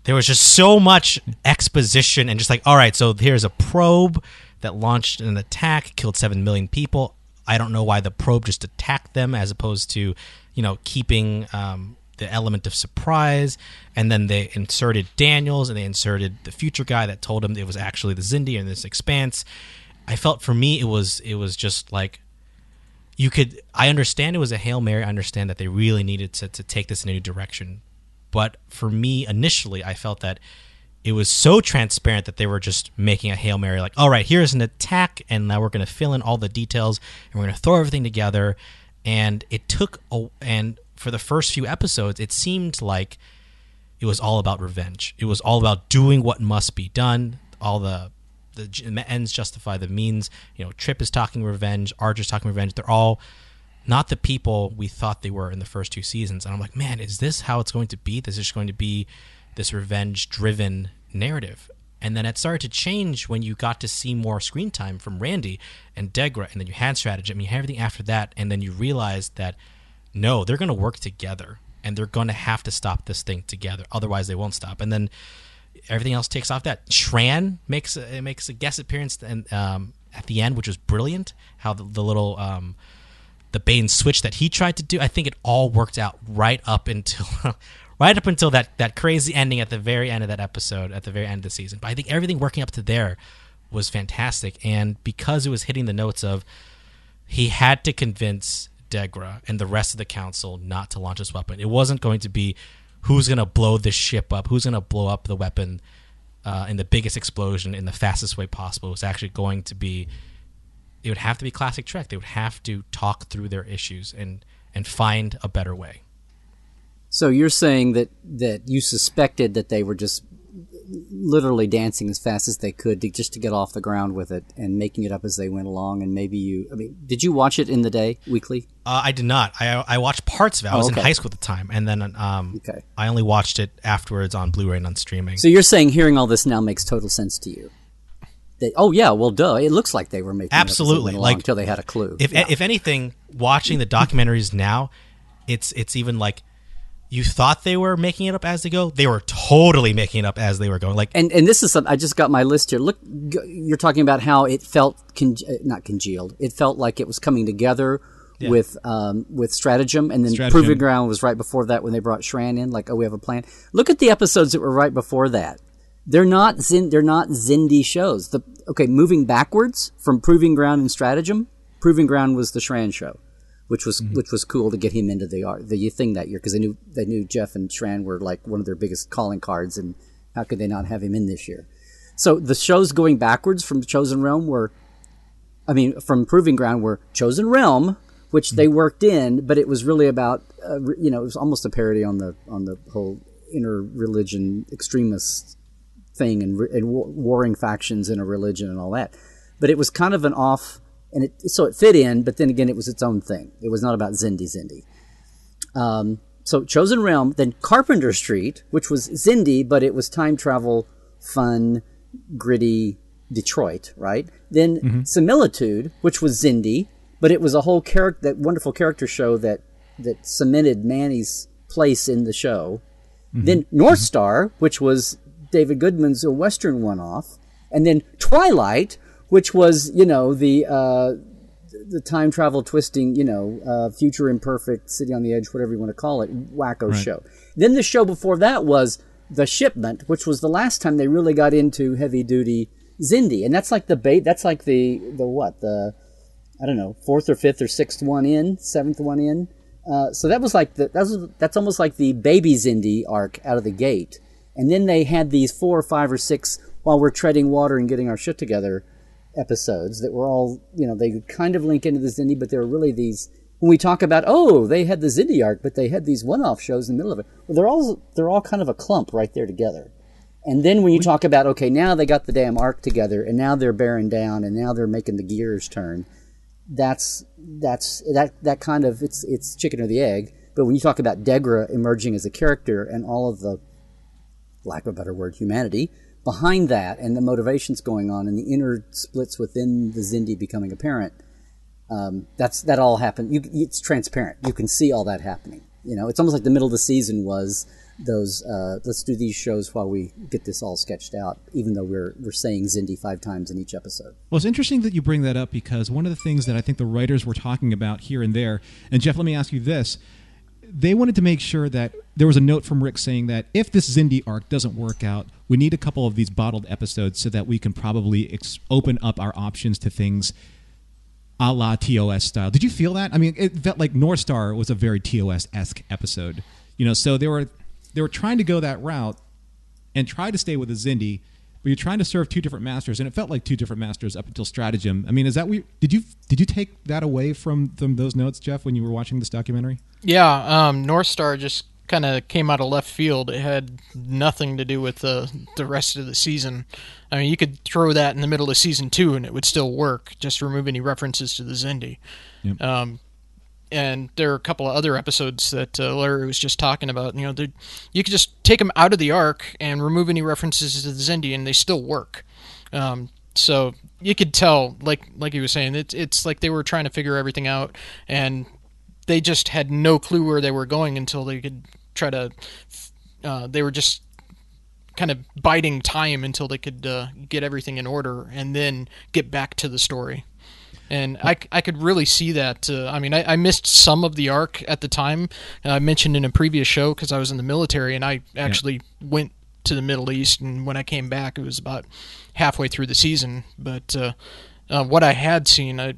there was just so much exposition and just like all right, so here's a probe that launched an attack, killed 7 million people. I don't know why the probe just attacked them as opposed to, you know, keeping um, the element of surprise. And then they inserted Daniels and they inserted the future guy that told him it was actually the Xindi in this expanse. I felt for me it was it was just like you could I understand it was a Hail Mary. I understand that they really needed to, to take this in a new direction. But for me initially I felt that it was so transparent that they were just making a Hail Mary like, all right, here's an attack and now we're gonna fill in all the details and we're gonna throw everything together. And it took a and for the first few episodes it seemed like it was all about revenge. It was all about doing what must be done. All the the ends justify the means. You know, Trip is talking revenge. Archer's talking revenge. They're all not the people we thought they were in the first two seasons. And I'm like, man, is this how it's going to be? This is going to be this revenge-driven narrative. And then it started to change when you got to see more screen time from Randy and Degra, and then you had Stratagem. I mean, you had everything after that, and then you realized that no, they're going to work together, and they're going to have to stop this thing together. Otherwise, they won't stop. And then everything else takes off that. Shran makes a, makes a guest appearance, and um, at the end, which was brilliant. How the, the little um, the Bane switch that he tried to do, I think it all worked out right up until right up until that that crazy ending at the very end of that episode, at the very end of the season. But I think everything working up to there was fantastic, and because it was hitting the notes of he had to convince Degra and the rest of the council not to launch this weapon. It wasn't going to be who's going to blow this ship up, who's going to blow up the weapon uh, in the biggest explosion in the fastest way possible. It was actually going to be. It would have to be classic Trek. They would have to talk through their issues and and find a better way. So you're saying that that you suspected that they were just literally dancing as fast as they could to just to get off the ground with it and making it up as they went along and maybe you I mean did you watch it in the day weekly Uh, I did not. I I watched parts of it. I Oh, was okay. in high school at the time, and then um, Okay. I only watched it afterwards on Blu-ray and on streaming. so you're saying hearing all this now makes total sense to you that oh yeah well duh it looks like they were making it up as they Absolutely, like until they had a clue if Yeah. if anything, watching the documentaries now, it's it's even like you thought they were making it up as they go. They were totally making it up as they were going. Like and and this is some, I just got my list here. Look, you're talking about how it felt con- uh, not congealed. It felt like it was coming together with um, with stratagem, and then Stratagem. proving ground was right before that when they brought Shran in. Like, oh, we have a plan. Look at the episodes that were right before that. They're not Zin- they're not Xindi shows. The okay, moving backwards from proving ground and stratagem. Proving ground was the Shran show, which was mm-hmm. which was cool to get him into the art the thing that year because they knew they knew Jeff and Shran were like one of their biggest calling cards, and how could they not have him in this year? So the shows going backwards from Chosen Realm were, I mean, from Proving Ground were Chosen Realm, which they mm-hmm. worked in, but it was really about, uh, you know, it was almost a parody on the on the whole inter-religion extremist thing and, and war- warring factions in a religion and all that. But it was kind of an off, and it so it fit in, but then again, it was its own thing. It was not about Xindi Xindi. Um, so Chosen Realm, then Carpenter Street, which was Xindi, but it was time travel, fun, gritty Detroit, right? Then Similitude, which was Xindi, but it was a whole character, that wonderful character show that that cemented Manny's place in the show. Then North Star, which was David Goodman's a Western one-off, and then Twilight, which was you know the uh, the time travel twisting, you know, uh, future imperfect, city on the edge, whatever you want to call it, wacko show. Then the show before that was The Shipment, which was the last time they really got into heavy duty Xindi, and that's like the bait. That's like the the what the I don't know fourth or fifth or sixth one in, seventh one in. Uh, so that was like the that's that's almost like the baby Xindi arc out of the gate, and then they had these four or five or six while we're treading water and getting our shit together episodes that were all, you know, they kind of link into the Xindi, but they're really these. When we talk about, oh, they had the Xindi arc, but they had these one-off shows in the middle of it. Well, they're all they're all kind of a clump right there together. And then when you talk about, okay, now they got the damn arc together, and now they're bearing down, and now they're making the gears turn. That's that's that that kind of it's it's chicken or the egg. But when you talk about Degra emerging as a character and all of the lack of a better word, humanity behind that and the motivations going on and the inner splits within the Xindi becoming apparent. Um, that's that all happened. You, it's transparent. You can see all that happening. You know, it's almost like the middle of the season was those. Uh, let's do these shows while we get this all sketched out. Even though we're we're saying Xindi five times in each episode. Well, it's interesting that you bring that up because one of the things that I think the writers were talking about here and there, and Jeff, let me ask you this. They wanted to make sure that there was a note from Rick saying that if this Xindi arc doesn't work out, we need a couple of these bottled episodes so that we can probably ex- open up our options to things a la TOS style. Did you feel that? I mean, it felt like North Star was a very TOS esque episode. You know, so they were they were trying to go that route and try to stay with the Xindi, but you're trying to serve two different masters, and it felt like two different masters up until Stratagem. I mean, is that we did you did you take that away from from those notes, Jeff, when you were watching this documentary? Yeah, um, North Star just kind of came out of left field. It had nothing to do with the the rest of the season. I mean, you could throw that in the middle of season two and it would still work. Just remove any references to the Xindi. Yep. Um, and there are a couple of other episodes that uh, Larry was just talking about. You know, you could just take them out of the arc and remove any references to the Xindi, and they still work. Um, so you could tell, like like he was saying, it's it's like they were trying to figure everything out, and they just had no clue where they were going until they could try to. Uh, they were just kind of biding time until they could uh, get everything in order and then get back to the story. And I, I could really see that. Uh, I mean, I, I missed some of the arc at the time. I mentioned in a previous show because I was in the military and I actually went to the Middle East. And when I came back, it was about halfway through the season. But uh, uh, what I had seen, I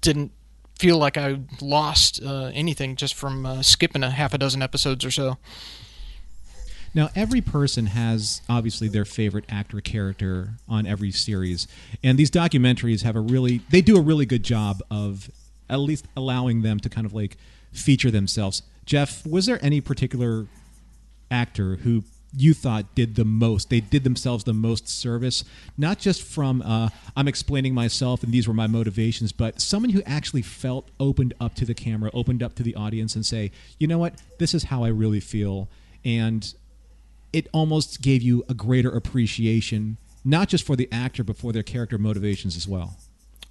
didn't feel like I lost uh, anything just from uh, skipping a half a dozen episodes or so. Now, every person has obviously their favorite actor character on every series, and these documentaries have a really they do a really good job of at least allowing them to kind of like feature themselves. Jeff, was there any particular actor who you thought did the most? They did themselves the most service, not just from uh, I'm explaining myself and these were my motivations, but someone who actually felt opened up to the camera, opened up to the audience, and say, you know what, this is how I really feel, and it almost gave you a greater appreciation, not just for the actor, but for their character motivations as well.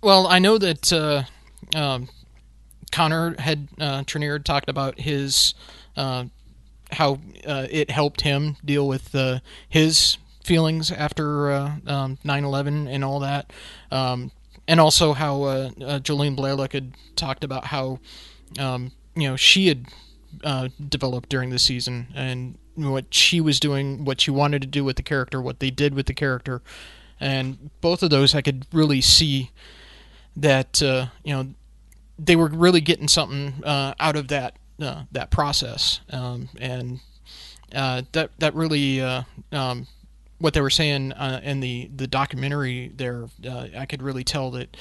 Well, I know that uh, um, Connor had uh, talked about his uh, how uh, it helped him deal with uh, his feelings after uh, um, 9/11 and all that, um, and also how uh, uh, Jolene Blalock had talked about how um, you know she had uh, developed during the season and what she was doing, what she wanted to do with the character, what they did with the character, and both of those I could really see that uh, you know they were really getting something uh, out of that uh, that process, um, and uh, that that really uh, um, what they were saying uh, in the the documentary there, I could really tell that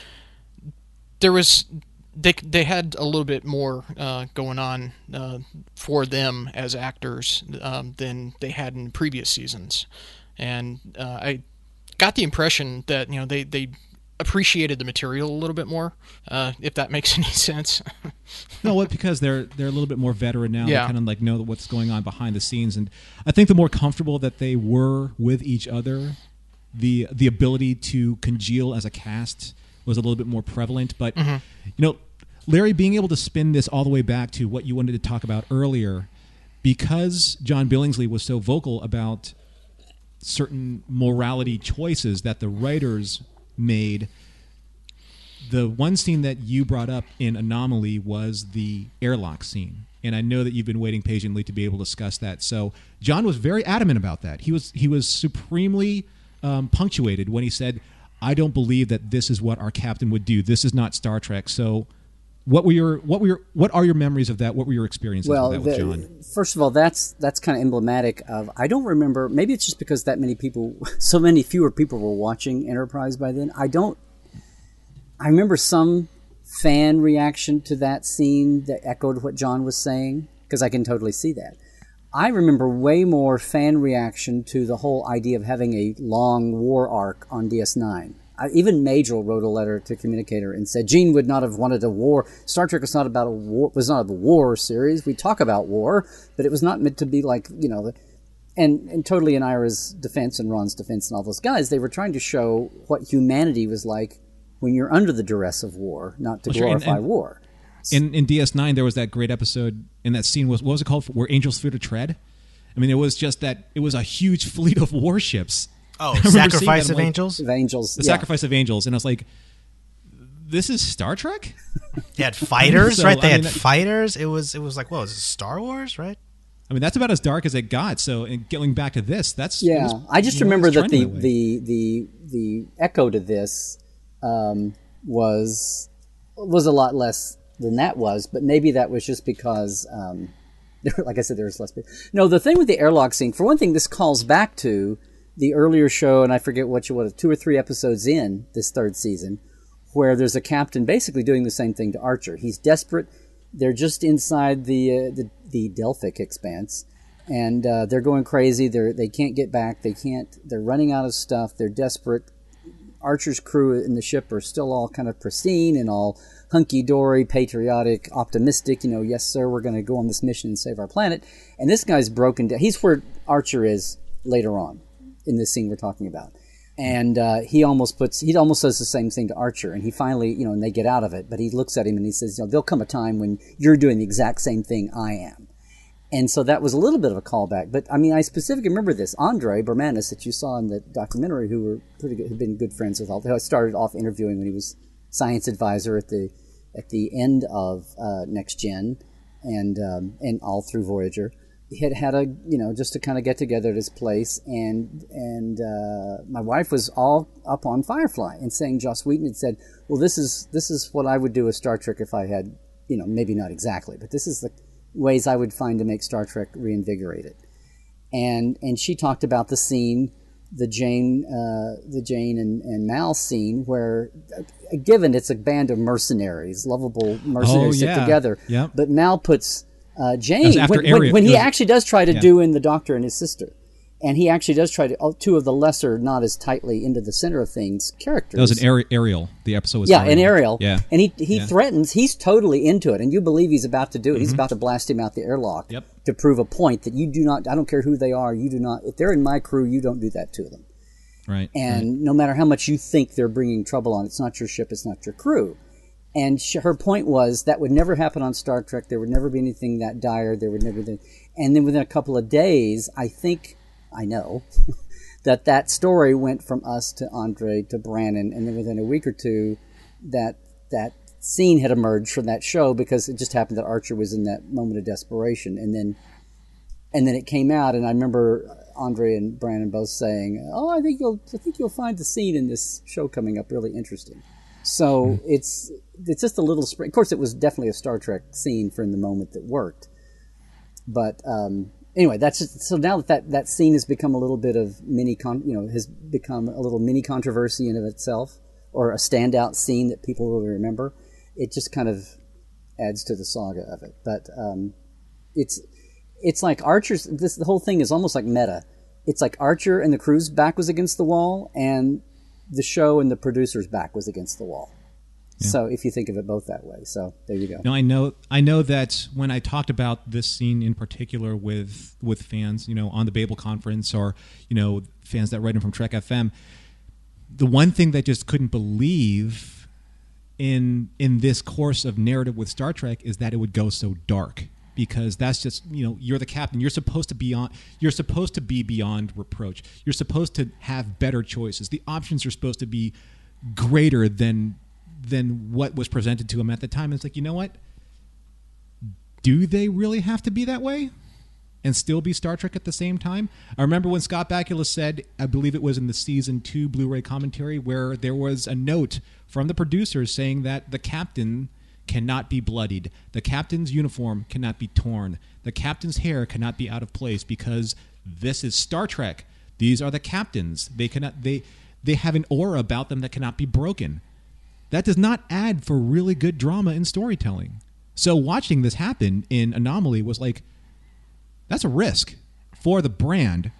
there was they they had a little bit more uh, going on uh, for them as actors um, than they had in previous seasons, and uh, I got the impression that you know they they appreciated the material a little bit more, uh, if that makes any sense. no, what because they're they're a little bit more veteran now. Yeah. They kind of like know what's going on behind the scenes, and I think the more comfortable that they were with each other, the the ability to congeal as a cast was a little bit more prevalent. But Mm-hmm. you know, Larry being able to spin this all the way back to what you wanted to talk about earlier, because John Billingsley was so vocal about certain morality choices that the writers made the one scene that you brought up in Anomaly was the airlock scene. And I know that you've been waiting patiently to be able to discuss that. So John was very adamant about that. He was he was supremely um, punctuated when he said, "I don't believe that this is what our captain would do. This is not Star Trek." So, what were your what were your what are your memories of that? What were your experiences well, with that with the- John? first of all, that's that's kind of emblematic of. I don't remember. Maybe it's just because that many people, so many fewer people were watching Enterprise by then. I don't. I remember some fan reaction to that scene that echoed what John was saying because I can totally see that. I remember way more fan reaction to the whole idea of having a long war arc on DS9. I, even Majel wrote a letter to Communicator and said Gene would not have wanted a war. Star Trek was not about a war. Was not a war series. We talk about war, but it was not meant to be like you know. And and totally in Ira's defense and Ron's defense and all those guys, they were trying to show what humanity was like when you're under the duress of war, not to Well, sure, and- glorify and- war. in in DS9 there was that great episode in that scene was what was it called where angels fear to tread I mean it was just that it was a huge fleet of warships Oh, I remember seeing Sacrifice of like, Angels? Of angels, the yeah. sacrifice of angels and I was like this is Star Trek They had fighters, So, right? They I had that- fighters. It was it was like what was it Star Wars, right? I mean that's about as dark as it got so and going back to this that's Yeah, was- I just you know, it remember that the, trending the the the echo to this um, was was a lot less than that was, but maybe that was just because, um, like I said, there was less. No, the thing with the airlock scene, for one thing, this calls back to the earlier show, and I forget what you what two or three episodes in this third season, where there's a captain basically doing the same thing to Archer. He's desperate. They're just inside the uh, the, the Delphic expanse, and uh, they're going crazy. They're they can't get back. They can't. They're running out of stuff. They're desperate. Archer's crew in the ship are still all kind of pristine and all hunky dory, patriotic, optimistic. You know, yes, sir, we're going to go on this mission and save our planet. And this guy's broken down. He's where Archer is later on in this scene we're talking about. And uh, he almost puts, he almost says the same thing to Archer. And he finally, you know, and they get out of it. But he looks at him and he says, you know, there'll come a time when you're doing the exact same thing I am. And so that was a little bit of a callback. But I mean, I specifically remember this. Andre Bormanis, that you saw in the documentary, who were pretty good, had been good friends with all. I started off interviewing when he was science advisor at the at the end of uh, Next Gen, and um, and all through Voyager. Had had a you know just to kind of get together at his place, and and uh, my wife was all up on Firefly and saying Joss Whedon had said, well, this is this is what I would do with Star Trek if I had you know maybe not exactly, but this is the ways I would find to make Star Trek reinvigorated. And and she talked about the scene, the Jayne, uh, the Jayne and, and Mal scene, where uh, given it's a band of mercenaries, lovable mercenaries Oh, yeah. together, Yep. but Mal puts uh, Jayne when, when, when he was- actually does try to Yeah. do in the Doctor and his sister. And he actually does try to two of the lesser, not as tightly into the center of things characters. That was an Ari- Ariel. The episode was Yeah, an Ariel. Yeah. And he he Yeah. Mm-hmm. threatens. He's totally into it, and you believe he's about to do it. He's about to blast him out the airlock. Yep. To prove a point that you do not. I don't care who they are. You do not. If they're in my crew, you don't do that to them. right. And no matter how much you think they're bringing trouble on, it's not your ship. It's not your crew. And sh- her point was that would never happen on Star Trek. There would never be anything that dire. There would never be. And then within a couple of days, I think I know that that story went from us to Andre to Brannon, and then within a week or two, that that scene had emerged from that show because it just happened that Archer was in that moment of desperation, and then and then it came out, and I remember Andre and Brannon both saying, "Oh, I think you'll, I think you'll find the scene in this show coming up really interesting." So it's it's just a little. Sp- of course, it was definitely a Star Trek scene for in the moment that worked. But um, anyway, that's just, so now that, that that scene has become a little bit of mini, con- you know, has become a little mini controversy in of itself, or a standout scene that people will remember. It just kind of adds to the saga of it. But um, it's it's like Archer's. This the whole thing is almost like meta. It's like Archer and the crew's back was against the wall, and the show and the producer's back was against the wall. So if you think of it both that way, so there you go. No, I know. I know that when I talked about this scene in particular with with fans, you know, on the Babel conference, or you know, fans that write in from Trek FM, the one thing they just couldn't believe in in this course of narrative with Star Trek is that it would go so dark because that's just you know you're the captain. You're supposed to be on you're supposed to be beyond reproach. You're supposed to have better choices. The options are supposed to be greater than than what was presented to him at the time. It's like you know what? Do they really have to be that way and still be Star Trek at the same time? I remember when Scott Bakula said, I believe it was in the season two Blu ray commentary, where there was a note from the producers saying that the captain cannot be bloodied, the captain's uniform cannot be torn, the captain's hair cannot be out of place because this is Star Trek. These are the captains. They cannot they they have an aura about them that cannot be broken. That does not add for really good drama and storytelling. So watching this happen in Anomaly was like that's a risk for the brand,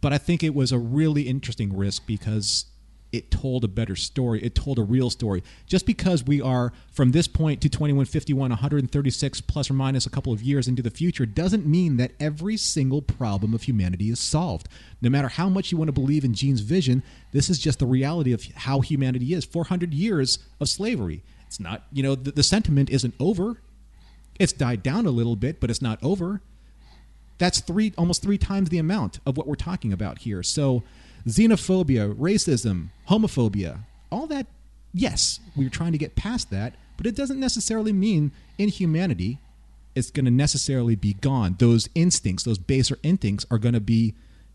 but I think it was a really interesting risk because it told a better story. It told a real story. Just because we are from this point to 2151, 136 plus or minus a couple of years into the future doesn't mean that every single problem of humanity is solved. No matter how much you want to believe in Gene's vision, this is just the reality of how humanity is. 400 years of slavery. It's not, you know, the, the sentiment isn't over. It's died down a little bit, but it's not over that's three almost three times the amount of what we're talking about here. So xenophobia, racism, homophobia, all that yes, we're trying to get past that, but it doesn't necessarily mean inhumanity is going to necessarily be gone. Those instincts, those baser instincts are going to be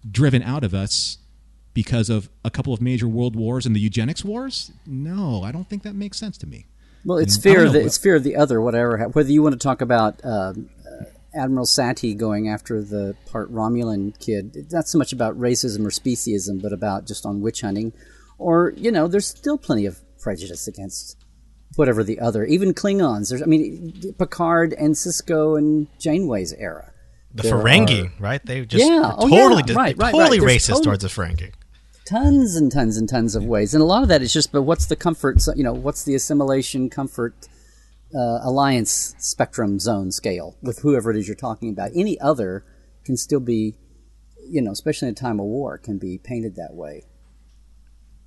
driven out of us because of a couple of major world wars and the eugenics wars? No, I don't think that makes sense to me. Well, it's fear. know, Of the, it's fear of the other. Whatever. Whether you want to talk about um, uh, Admiral Satie going after the part Romulan kid, it's not so much about racism or speciesism, but about just on witch hunting, or you know, there's still plenty of prejudice against whatever the other. Even Klingons. There's, I mean, Picard and Sisko and Janeway's era. The There Ferengi, are right? They just Yeah. were Oh, yeah. totally, dis- Right, right, totally right. Racist total- towards the Ferengi. tons and tons and tons of ways, and a lot of that is just. But what's the comfort? You know, what's the assimilation comfort uh, alliance spectrum zone scale with whoever it is you're talking about? Any other can still be, you know, especially in a time of war, can be painted that way.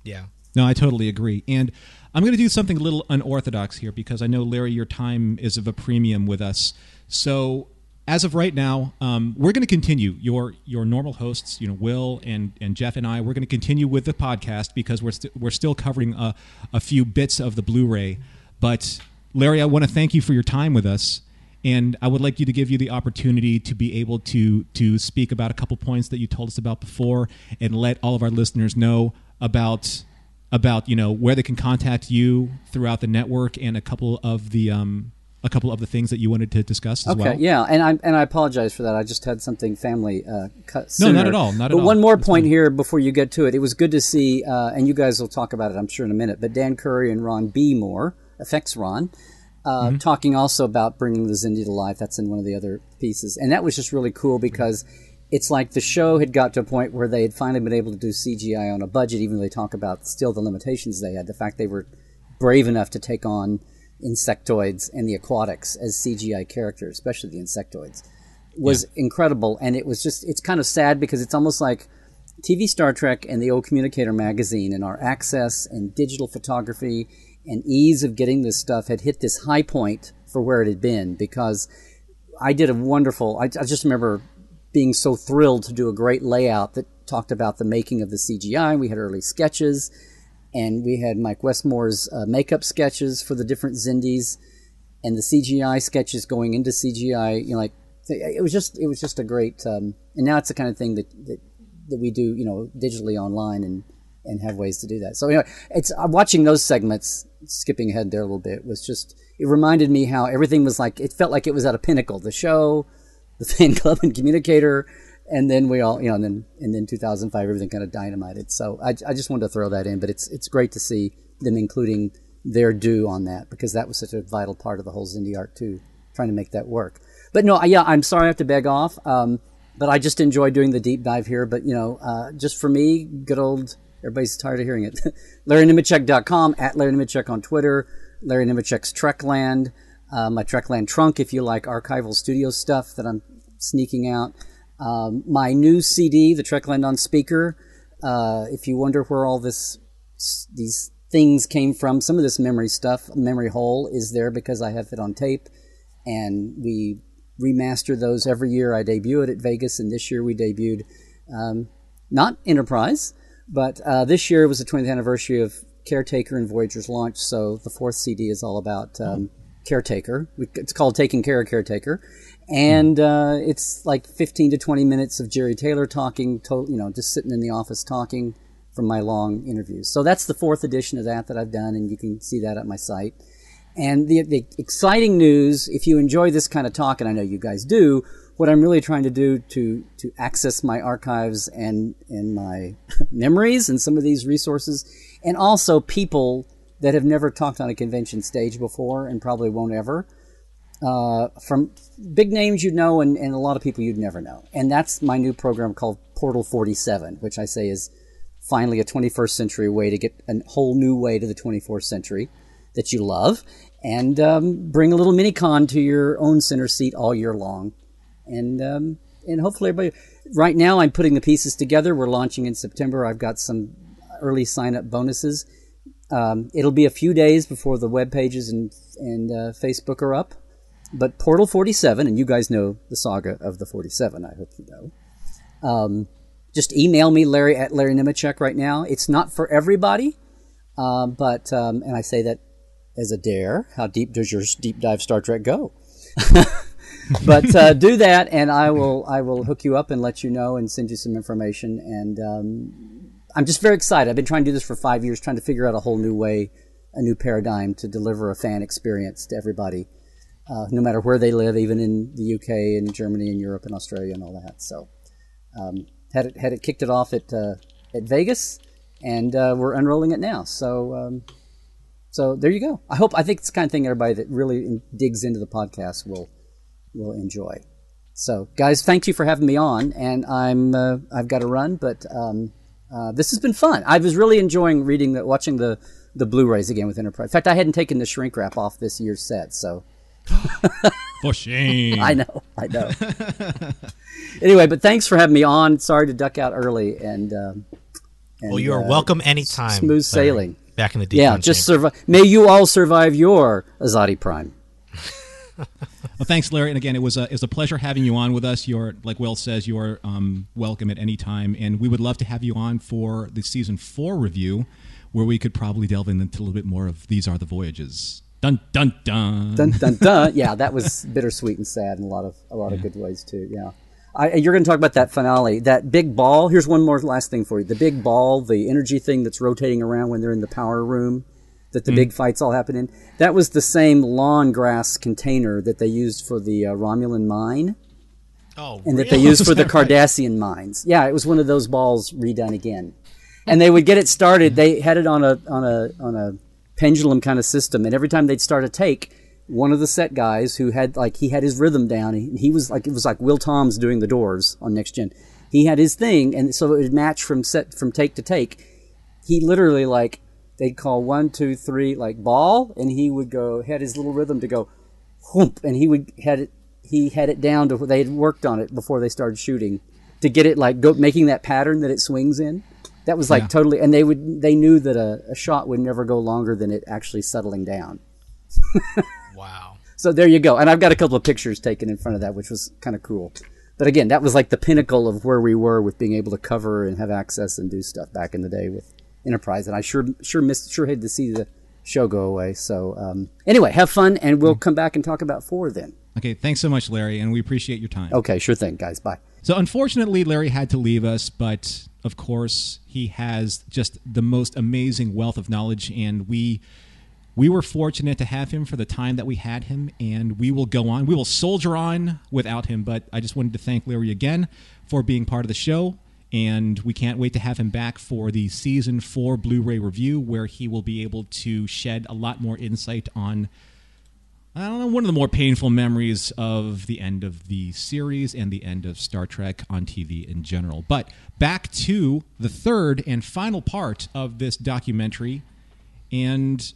Yeah. No, I totally agree. And I'm going to do something a little unorthodox here because I know, Larry, your time is of a premium with us. So, as of right now, um, we're going to continue. Your your normal hosts, you know, Will and and Jeff and I, we're going to continue with the podcast because we're we st- we're still covering a, a few bits of the Blu-ray. But Larry, I want to thank you for your time with us, and I would like you to give you the opportunity to be able to to speak about a couple points that you told us about before, and let all of our listeners know about about you know where they can contact you throughout the network and a couple of the um, a couple of the things that you wanted to discuss as okay, well. yeah, and I and I apologize for that. I just had something family uh, cut. No, not at all, not at but all. one more That's point here before you get to it. It was good to see, uh, and you guys will talk about it, I'm sure, in a minute. But Dan Curry and Ron B. Moore, effects Ron, uh, Mm-hmm. talking also about bringing the Xindi to life. That's in one of the other pieces, and that was just really cool because it's like the show had got to a point where they had finally been able to do CGI on a budget, even though they talk about still the limitations they had. The fact they were brave enough to take on insectoids and the aquatics as CGI characters, especially the insectoids, was incredible. And it was just, it's kind of sad because it's almost like TV Star Trek and the old Communicator magazine and our access and digital photography and ease of getting this stuff had hit this high point for where it had been because I did a wonderful, I, I just remember being so thrilled to do a great layout that talked about the making of the CGI. We had early sketches and we had Mike Westmore's uh, makeup sketches for the different Xindis, and the CGI sketches going into CGI. You know, like it was just it was just a great. Um, and now it's the kind of thing that, that that we do, you know, digitally online and and have ways to do that. So anyway, it's uh, watching those segments. Skipping ahead there a little bit was just it reminded me how everything was like it felt like it was at a pinnacle. The show, the fan club and communicator and then we all you know and then and then 2005 everything kind of dynamited so I, I just wanted to throw that in but it's it's great to see them including their due on that because that was such a vital part of the whole Xindi art too trying to make that work but no yeah I'm sorry I have to beg off um, but I just enjoy doing the deep dive here but you know uh, just for me good old everybody's tired of hearing it LarryNemecek.com at Larry Nemecek on Twitter Larry Nemecek's Trekland uh, my Trekland trunk if you like archival studio stuff that I'm sneaking out um, my new CD, the Trekland on speaker. Uh, if you wonder where all this these things came from, some of this memory stuff, memory hole, is there because I have it on tape, and we remaster those every year. I debut it at Vegas, and this year we debuted um, not Enterprise, but uh, this year was the 20th anniversary of Caretaker and Voyager's launch. So the fourth CD is all about um, Caretaker. It's called Taking Care of Caretaker, and uh, it's like 15 to 20 minutes of Jeri Taylor talking, to, you know, just sitting in the office talking from my long interviews. So that's the fourth edition of that that I've done, and you can see that at my site. And the, the exciting news, if you enjoy this kind of talk, and I know you guys do, what I'm really trying to do to to access my archives and and my memories and some of these resources, and also people that have never talked on a convention stage before and probably won't ever, uh, from big names you'd know and, and a lot of people you'd never know. And that's my new program called Portal 47, which I say is finally a 21st century way to get a whole new way to the 24th century that you love and um, bring a little mini con to your own center seat all year long. And, um, and hopefully everybody, right now I'm putting the pieces together. We're launching in September. I've got some early sign up bonuses. Um, it'll be a few days before the web pages and, and uh, Facebook are up. But Portal 47, and you guys know the saga of the 47, I hope you know. Um, just email me, Larry at Larry right now. It's not for everybody, um, but, um, and I say that as a dare. How deep does your deep dive Star Trek go? but uh, do that, and I will I will hook you up and let you know and send you some information. And um, I'm just very excited. I've been trying to do this for five years, trying to figure out a whole new way, a new paradigm to deliver a fan experience to everybody, uh, no matter where they live, even in the UK and Germany and Europe and Australia and all that. So um, had it had it kicked it off at uh, at Vegas, and uh, we're unrolling it now. So. Um, so there you go. I hope I think it's the kind of thing everybody that really digs into the podcast will will enjoy. So, guys, thank you for having me on, and I'm uh, I've got to run, but um, uh, this has been fun. I was really enjoying reading the watching the the Blu-rays again with Enterprise. In fact, I hadn't taken the shrink wrap off this year's set, so For shame. I know, I know. anyway, but thanks for having me on. Sorry to duck out early, and, um, and Well, you are uh, welcome anytime. Smooth sailing. Back in the deep Yeah, just survive. May you all survive your Azati Prime. Well, thanks, Larry. And again, it was a, it was a pleasure having you on with us. You're, like Will says, you are um, welcome at any time. And we would love to have you on for the season four review, where we could probably delve into a little bit more of These Are the Voyages. Dun, dun, dun. dun dun dun. Yeah, that was bittersweet and sad in a lot of a lot of good ways too. Yeah. I, you're going to talk about that finale, that big ball. Here's one more last thing for you: the big ball, the energy thing that's rotating around when they're in the power room, that the big fights all happen in. That was the same lawn grass container that they used for the uh, Romulan mine, Oh, and that they used for the Cardassian mines. Yeah, it was one of those balls redone again, and they would get it started. They had it on a on a on a pendulum kind of system, and every time they'd start a take, one of the set guys who had like he had his rhythm down. He, he was like it was like Will Tom's doing the Doors on Next Gen. He had his thing, and so it would match from set from take to take. He literally like they'd call one two three like ball, and he would go had his little rhythm to go, whoomp, and he would had it he had it down to where they had worked on it before they started shooting to get it like go making that pattern that it swings in. That was like Yeah. totally, and they would they knew that a, a shot would never go longer than it actually settling down. wow. So there you go. And I've got a couple of pictures taken in front of that, which was kind of cool. But again, that was like the pinnacle of where we were with being able to cover and have access and do stuff back in the day with Enterprise. And I sure sure missed sure hated to see the show go away. So um, anyway, have fun, and we'll come back and talk about four then. Okay, thanks so much, Larry, and we appreciate your time. Okay, sure thing, guys. Bye. So unfortunately, Larry had to leave us, but of course, he has just the most amazing wealth of knowledge, and we we were fortunate to have him for the time that we had him, and we will go on. We will soldier on without him. But I just wanted to thank Larry again for being part of the show, and we can't wait to have him back for the season four Blu-ray review, where he will be able to shed a lot more insight on I don't know, one of the more painful memories of the end of the series and the end of Star Trek on TV in general. But back to the third and final part of this documentary. And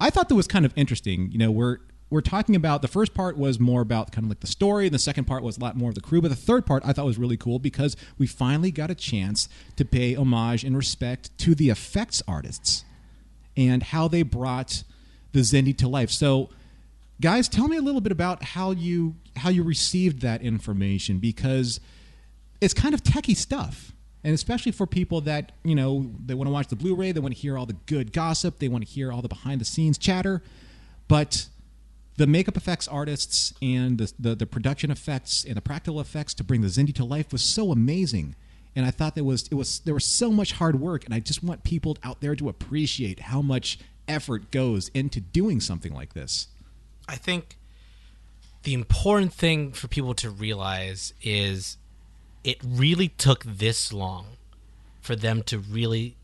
I thought that was kind of interesting. You know, we're we're talking about the first part was more about kind of like the story, and the second part was a lot more of the crew. But the third part I thought was really cool because we finally got a chance to pay homage and respect to the effects artists and how they brought the Xindi to life. So, guys, tell me a little bit about how you how you received that information because it's kind of techie stuff. And especially for people that, you know, they want to watch the Blu-ray, they want to hear all the good gossip, they want to hear all the behind the scenes chatter, but the makeup effects artists and the, the, the production effects and the practical effects to bring the Xindi to life was so amazing. And I thought there was it was there was so much hard work, and I just want people out there to appreciate how much effort goes into doing something like this. I think the important thing for people to realize is it really took this long for them to really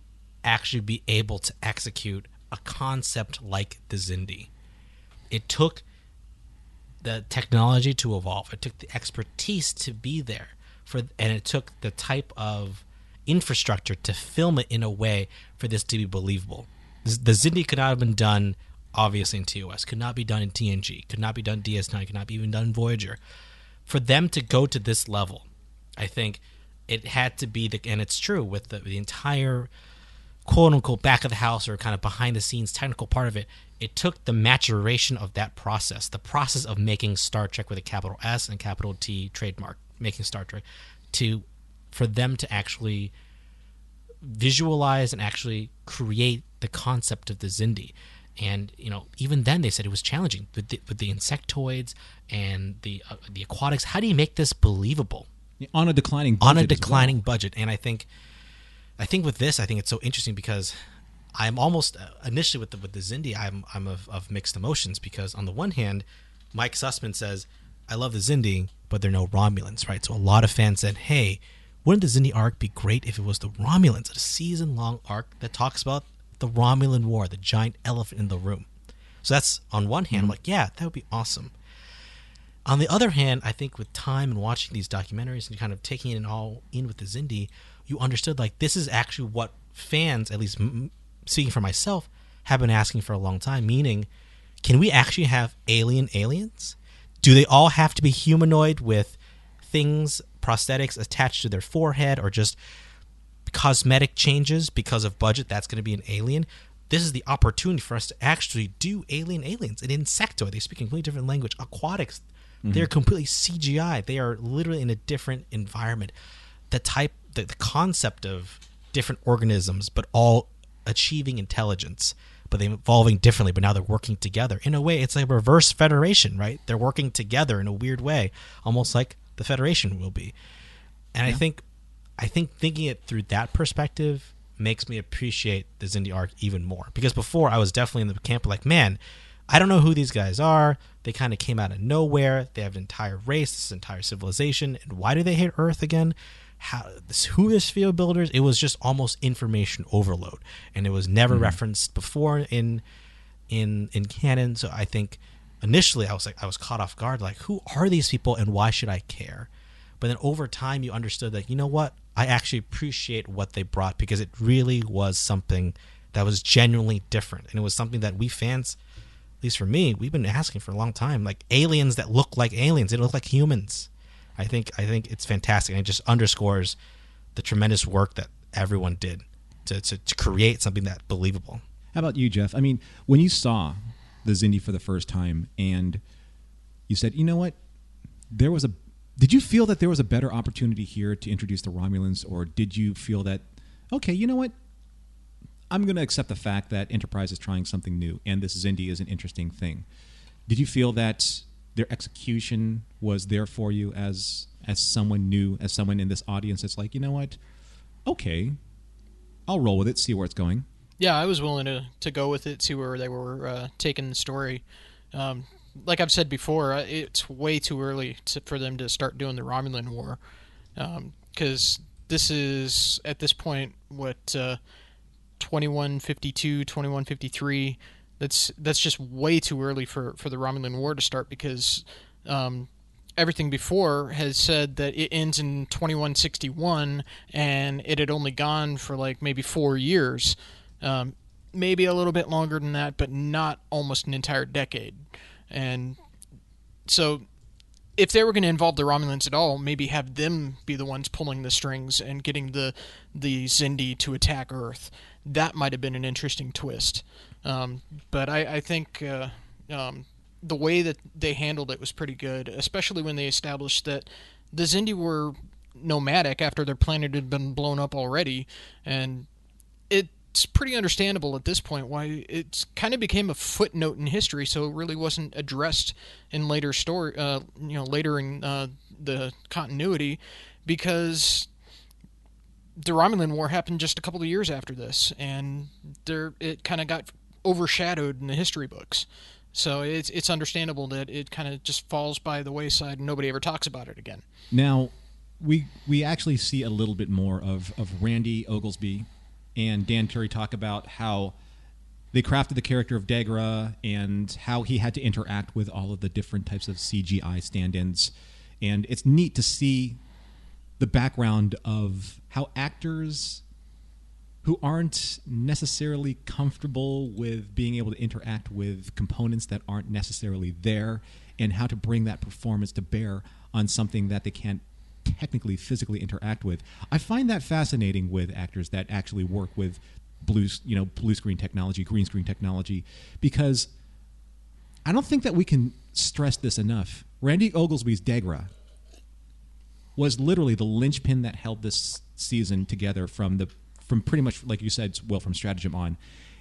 actually be able to execute a concept like the Xindi. It took the technology to evolve. It took the expertise to be there for and it took the type of infrastructure to film it in a way for this to be believable. The Xindi could not have been done obviously in TOS, could not be done in TNG, could not be done DS9, could not be even done Voyager. For them to go to this level, I think it had to be the and it's true with the, the entire quote unquote back of the house or kind of behind the scenes technical part of it, it took the maturation of that process, the process of making Star Trek with a capital S and capital T trademark, making Star Trek, to for them to actually visualize and actually create the concept of the Xindi. And you know, even then they said it was challenging with the, with the insectoids and the uh, the aquatics. How do you make this believable? On a declining on a budget as well. declining budget. And I think, I think with this, I think it's so interesting because I'm almost uh, initially with the with the Xindi, I'm I'm of, of mixed emotions because on the one hand, Mike Sussman says, "I love the Xindi, but they're no Romulans," right? So a lot of fans said, "Hey, wouldn't the Xindi arc be great if it was the Romulans, a season long arc that talks about the Romulan War, the giant elephant in the room?" So that's on one hand, I'm like, yeah, that would be awesome. On the other hand, I think with time and watching these documentaries and kind of taking it all in with the Xindi, you understood like this is actually what fans, at least m- speaking for myself, have been asking for a long time. Meaning, can we actually have alien aliens? Do they all have to be humanoid with things, prosthetics attached to their forehead, or just cosmetic changes because of budget? That's going to be an alien. this is the opportunity for us to actually do alien aliens, an insectoid. They speak a completely different language. Aquatics, they're mm-hmm. completely CGI. They are literally in a different environment. The type, the, the concept of different organisms, but all achieving intelligence, but they're evolving differently. But now they're working together. In a way, it's like a reverse federation, right? They're working together in a weird way, almost like the Federation will be. And I think, I think thinking it through that perspective makes me appreciate the Xindi arc even more. Because before I was definitely in the camp of like, man, I don't know who these guys are. They kind of came out of nowhere. They have an entire race, this entire civilization, and why do they hate Earth again? How this, who is field builders? It was just almost information overload, and it was never mm. referenced before in in in canon. So I think initially I was like I was caught off guard, like who are these people and why should I care? But then over time you understood that you know what I actually appreciate what they brought because it really was something that was genuinely different, and it was something that we fans, at least for me, we've been asking for a long time, like aliens that look like aliens, they look like humans. I think I think it's fantastic, and it just underscores the tremendous work that everyone did to, to, to create something that believable. How about you, Jeff? I mean, when you saw the Xindi for the first time and you said, you know what, there was a. Did you feel that there was a better opportunity here to introduce the Romulans, or did you feel that, okay, you know what, I'm going to accept the fact that Enterprise is trying something new, and this Xindi is an interesting thing. Did you feel that their execution was there for you as as someone new, as someone in this audience It's like, you know what, okay, I'll roll with it, see where it's going. Yeah, I was willing to, to go with it, see where they were uh, taking the story. Um, like I've said before, it's way too early to, for them to start doing the Romulan War, because this is at this point what uh, 2152, 2153. That's that's just way too early for, for the Romulan War to start because um, everything before has said that it ends in 2161 and it had only gone for like maybe four years um, maybe a little bit longer than that but not almost an entire decade and so if they were going to involve the Romulans at all, maybe have them be the ones pulling the strings and getting the the Xindi to attack Earth. That might have been an interesting twist. Um, but I, I think uh, um, the way that they handled it was pretty good, especially when they established that the Xindi were nomadic after their planet had been blown up already, and it's pretty understandable at this point why it's kind of became a footnote in history, so it really wasn't addressed in later story, uh, you know, later in uh, the continuity, because the Romulan War happened just a couple of years after this, and there it kind of got overshadowed in the history books. So it's it's understandable that it kind of just falls by the wayside and nobody ever talks about it again. Now, we we actually see a little bit more of, of Randy Oglesby and Dan Curry talk about how they crafted the character of Degra and how he had to interact with all of the different types of CGI stand-ins. And it's neat to see the background of how actors who aren't necessarily comfortable with being able to interact with components that aren't necessarily there and how to bring that performance to bear on something that they can't technically physically interact with. I find that fascinating with actors that actually work with blue, you know, blue screen technology, green screen technology because I don't think that we can stress this enough. Randy Oglesby's Degra was literally the linchpin that held this season together from the from pretty much like you said, well, from stratagem on.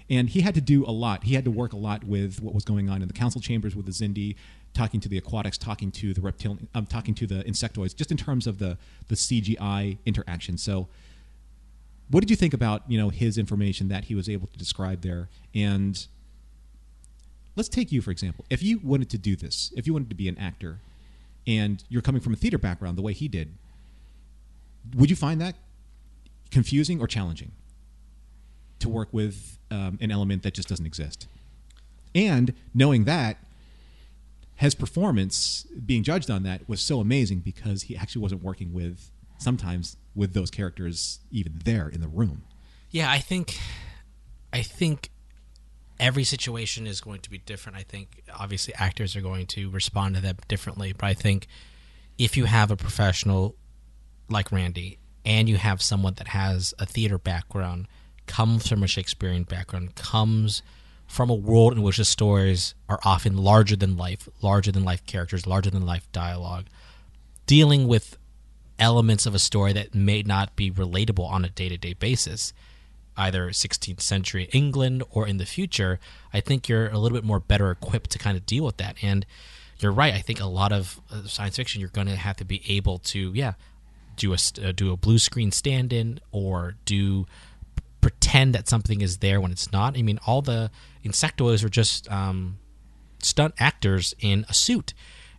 And he had to do a lot. He had to work a lot with what was going on in the council chambers with the Xindi, talking to the aquatics, talking to the reptilian, um, talking to the insectoids, just in terms of the the CGI interaction. So, what did you think about you know his information that he was able to describe there? And let's take you for example. If you wanted to do this, if you wanted to be an actor, and you're coming from a theater background the way he did, would you find that confusing or challenging to work with um, an element that just doesn't exist? And knowing that, his performance being judged on that was so amazing because he actually wasn't working with sometimes with those characters even there in the room. Yeah, I think, I think every situation is going to be different. I think obviously actors are going to respond to them differently, but I think if you have a professional like Randy and you have someone that has a theater background, comes from a Shakespearean background, comes from a world in which the stories are often larger than life, larger than life characters, larger than life dialogue, dealing with elements of a story that may not be relatable on a day to day basis, either 16th century England or in the future, I think you're a little bit more better equipped to kind of deal with that. And you're right. I think a lot of uh, science fiction, you're going to have to be able to, yeah, do a uh, do a blue screen stand in or do pretend that something is there when it's not. I mean, all the insectoids are just um, stunt actors in a suit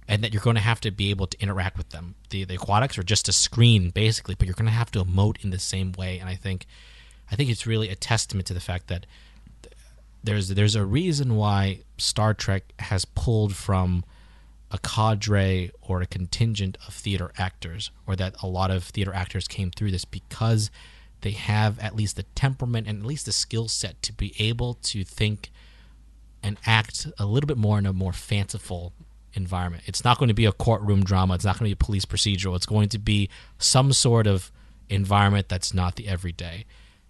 and that you're going to have to be able to interact with them. The the aquatics are just a screen basically, but you're going to have to emote in the same way. And I think I think it's really a testament to the fact that there's there's a reason why Star Trek has pulled from a cadre or a contingent of theater actors, or that a lot of theater actors came through this because they have at least the temperament and at least the skill set to be able to think and act a little bit more in a more fanciful environment. It's not going to be a courtroom drama. It's not going to be a police procedural. It's going to be some sort of environment that's not the everyday.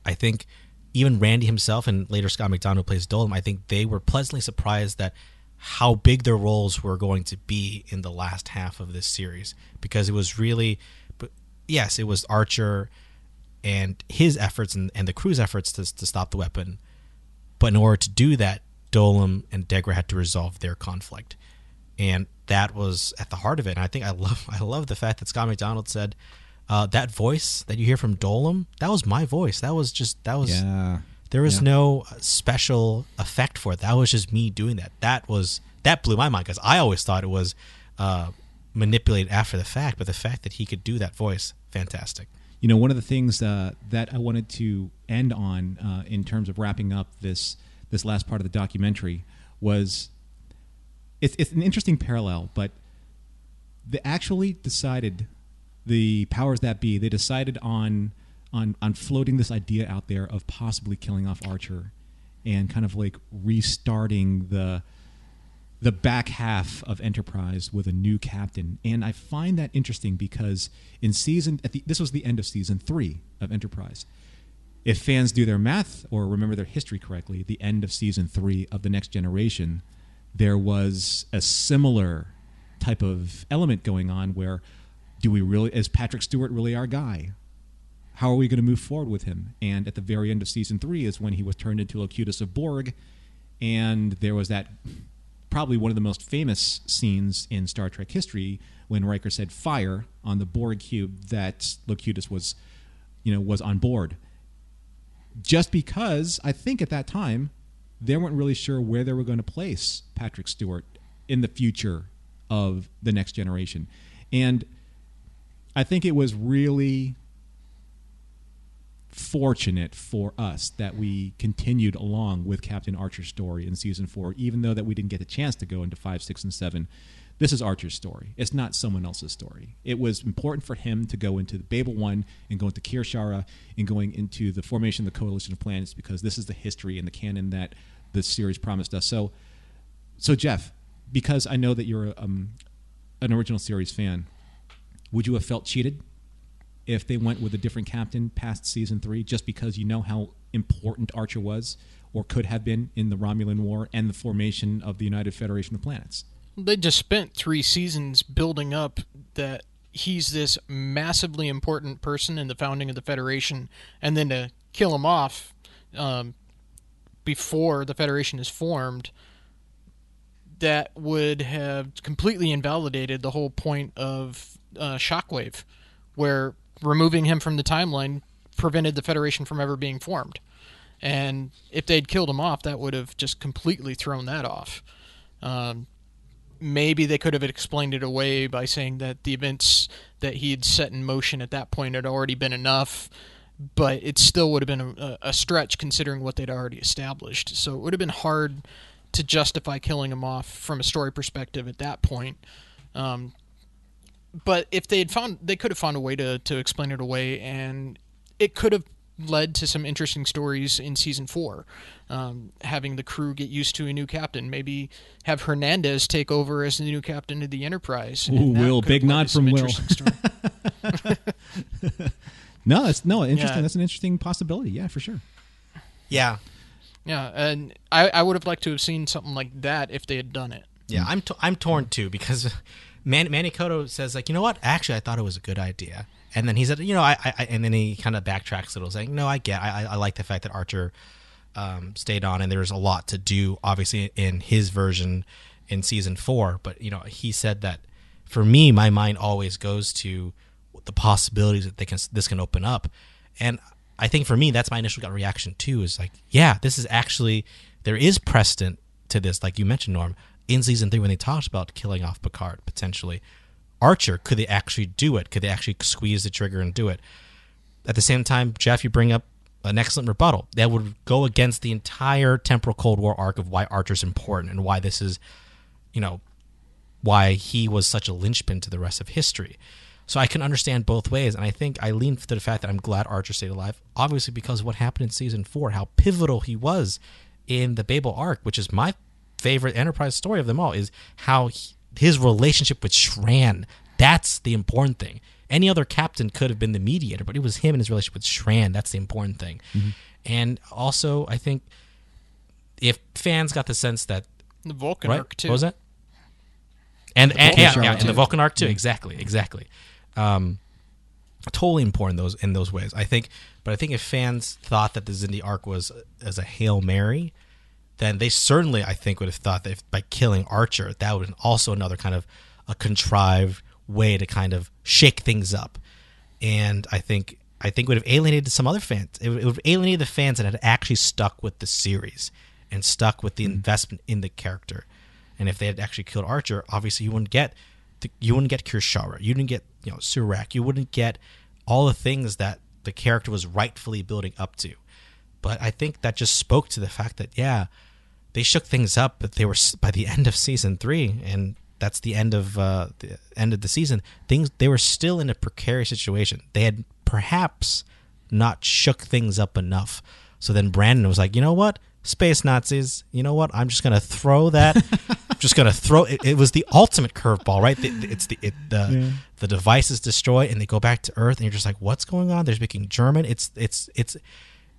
I think even Randy himself and later Scott MacDonald plays Dolim, I think they were pleasantly surprised that how big their roles were going to be in the last half of this series because it was really but yes, it was Archer and his efforts and, and the crew's efforts to, to stop the weapon. But in order to do that, Dolim and Degra had to resolve their conflict and that was at the heart of it. And I think I love I love the fact that Scott MacDonald said uh, that voice that you hear from Dolim that was my voice. That was just that was Yeah. There was Yeah. no special effect for it. That was just me doing that. That was that blew my mind because I always thought it was uh, manipulated after the fact. But the fact that he could do that voice, fantastic. You know, one of the things uh, that I wanted to end on uh, in terms of wrapping up this this last part of the documentary was it's it's an interesting parallel, but they actually decided the powers that be they decided on on on floating this idea out there of possibly killing off Archer and kind of like restarting the the back half of Enterprise with a new captain, and I find that interesting because in season the, this was the end of season three of Enterprise. If fans do their math or remember their history correctly, the end of season three of the Next Generation, there was a similar type of element going on where do we really is Patrick Stewart really our guy? How are we going to move forward with him? And at the very end of season three is when he was turned into Locutus of Borg, and there was that probably one of the most famous scenes in Star Trek history when Riker said "fire" on the Borg cube that Locutus was, you know, was on board. Just because I think at that time they weren't really sure where they were going to place Patrick Stewart in the future of the next generation, and I think it was really fortunate for us that we continued along with Captain Archer's story in season four, even though that we didn't get the chance to go into five, six, and seven. This is Archer's story. It's not someone else's story. It was important for him to go into the Babel One and go into Kir'Shara and going into the formation of the Coalition of Planets because this is the history and the canon that the series promised us. So, so Jeff, because I know that you're um, an original series fan, would you have felt cheated if they went with a different captain past season three just because you know how important Archer was or could have been in the Romulan War and the formation of the United Federation of Planets? They just spent three seasons building up that he's this massively important person in the founding of the Federation, and then to kill him off um, before the Federation is formed, that would have completely invalidated the whole point of uh, Shockwave, where removing him from the timeline prevented the Federation from ever being formed. And if they'd killed him off, that would have just completely thrown that off. Um, maybe they could have explained it away by saying that the events that he had set in motion at that point had already been enough, but it still would have been a, a stretch considering what they'd already established. So it would have been hard to justify killing him off from a story perspective at that point. Um, but if they had found, they could have found a way to, to explain it away, and it could have led to some interesting stories in season four. Um, having the crew get used to a new captain, maybe have Hernandez take over as the new captain of the Enterprise. and Ooh, Will, big have led nod from Will. interesting story. No, that's no interesting. Yeah. That's an interesting possibility. Yeah, for sure. Yeah, Yeah, and I, I would have liked to have seen something like that if they had done it. Yeah, I'm t- I'm torn too because Man- Manny Coto says like, you know what? Actually, I thought it was a good idea, and then he said, you know, I, I and then he kind of backtracks a little, saying, no, I get, I, I like the fact that Archer um, stayed on, and there's a lot to do, obviously, in his version in season four. But you know, he said that for me, my mind always goes to the possibilities that they can this can open up, and I think for me, that's my initial gut reaction too. Is like, yeah, this is actually there is precedent to this, like you mentioned, Norm, in season three when they talked about killing off Picard potentially. Archer, could they actually do it? Could they actually squeeze the trigger and do it? At the same time, Jeff, you bring up an excellent rebuttal that would go against the entire temporal Cold War arc of why Archer's important and why this is, you know, why he was such a linchpin to the rest of history. So I can understand both ways, and I think I lean to the fact that I'm glad Archer stayed alive, obviously because what happened in season four, how pivotal he was in the Babel arc, which is my favorite Enterprise story of them all, is how he, his relationship with Shran. That's the important thing. Any other captain could have been the mediator, but it was him and his relationship with Shran. That's the important thing. And also, I think if fans got the sense that The Vulcan right, arc too. what was that? And, and Vulcan yeah, yeah, and the Vulcan arc too. Exactly, exactly. Um, totally important those in those ways. I think, but I think if fans thought that the Xindi arc was as a hail mary, then they certainly, I think, would have thought that if, by killing Archer, that would also another kind of a contrived way to kind of shake things up. And I think I think would have alienated some other fans. It would, it would have alienated the fans that had actually stuck with the series and stuck with the hmm. investment in the character. And if they had actually killed Archer, obviously you wouldn't get the, you wouldn't get Kir'Shara, you didn't get you know Surak, you wouldn't get all the things that the character was rightfully building up to. But I think that just spoke to the fact that yeah, they shook things up, but they were by the end of season three, and that's the end of uh, the end of the season. Things they were still in a precarious situation. They had perhaps not shook things up enough. So then Brannon was like, you know what, space Nazis, you know what, I'm just gonna throw that. just gonna throw it. It was the ultimate curveball, right? The, it's the it, the the device is destroyed, and they go back to Earth, and you're just like, what's going on? They're speaking German. It's it's it's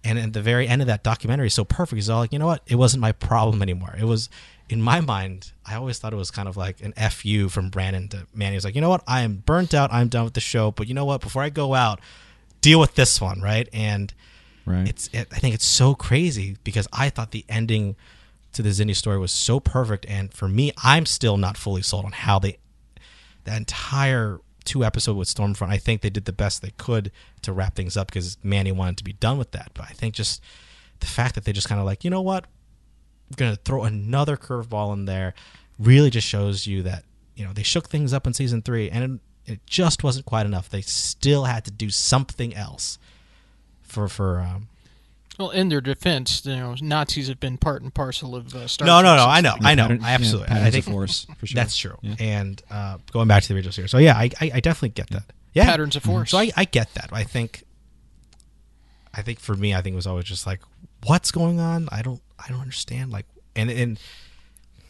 and at the very end of that documentary is so perfect. He's all like, you know what? It wasn't my problem anymore. It was, in my mind, I always thought it was kind of like an fu from Brannon to Manny. He was like, you know what? I am burnt out. I'm done with the show. But you know what? Before I go out, deal with this one, right? And Right. it's, it, I think it's so crazy because I thought the ending to the Xindi story was so perfect. And for me, I'm still not fully sold on how they, the entire two episode with Stormfront, I think they did the best they could to wrap things up because Manny wanted to be done with that. But I think just the fact that they just kind of like, you know what, I'm gonna throw another curveball in there, really just shows you that you know they shook things up in season three, and it, it just wasn't quite enough. They still had to do something else for for. Um, Well, in their defense, you know, Nazis have been part and parcel of uh, Star no, no, Trek no. since I know, I know, Pattern- I absolutely. yeah, I think force, for sure. that's true. Yeah. And uh, going back to the original series, so yeah, I, I, I definitely get that. Yeah, Patterns of force. So I, I get that. I think, I think for me, I think it was always just like, what's going on? I don't, I don't understand. Like, and and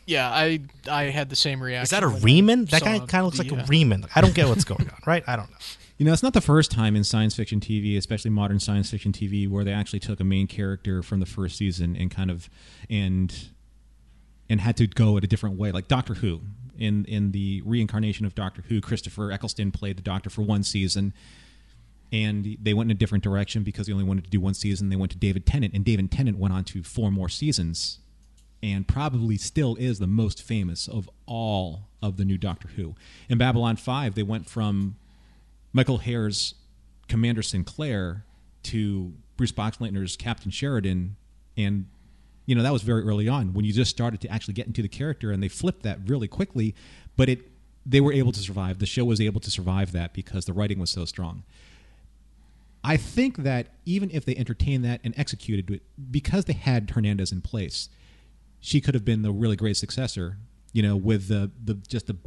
Yeah, I I had the same reaction. is that a when Reman? That guy kind of looks like a uh, Reman. I don't get what's going on. Right? I don't know. You know, it's not the first time in science fiction TV, especially modern science fiction TV, where they actually took a main character from the first season and kind of and and had to go at a different way. Like Doctor Who. In in the reincarnation of Doctor Who, Christopher Eccleston played the Doctor for one season. And they went in a different direction because they only wanted to do one season. They went to David Tennant, and David Tennant went on to four more seasons and probably still is the most famous of all of the new Doctor Who. In Babylon 5, they went from Michael Hare's Commander Sinclair to Bruce Boxleitner's Captain Sheridan, and you know that was very early on when you just started to actually get into the character, and they flipped that really quickly. But it they were able to survive. The show was able to survive that because the writing was so strong. I think that even if they entertained that and executed it, because they had Hernandez in place, she could have been the really great successor. You know, with the the just the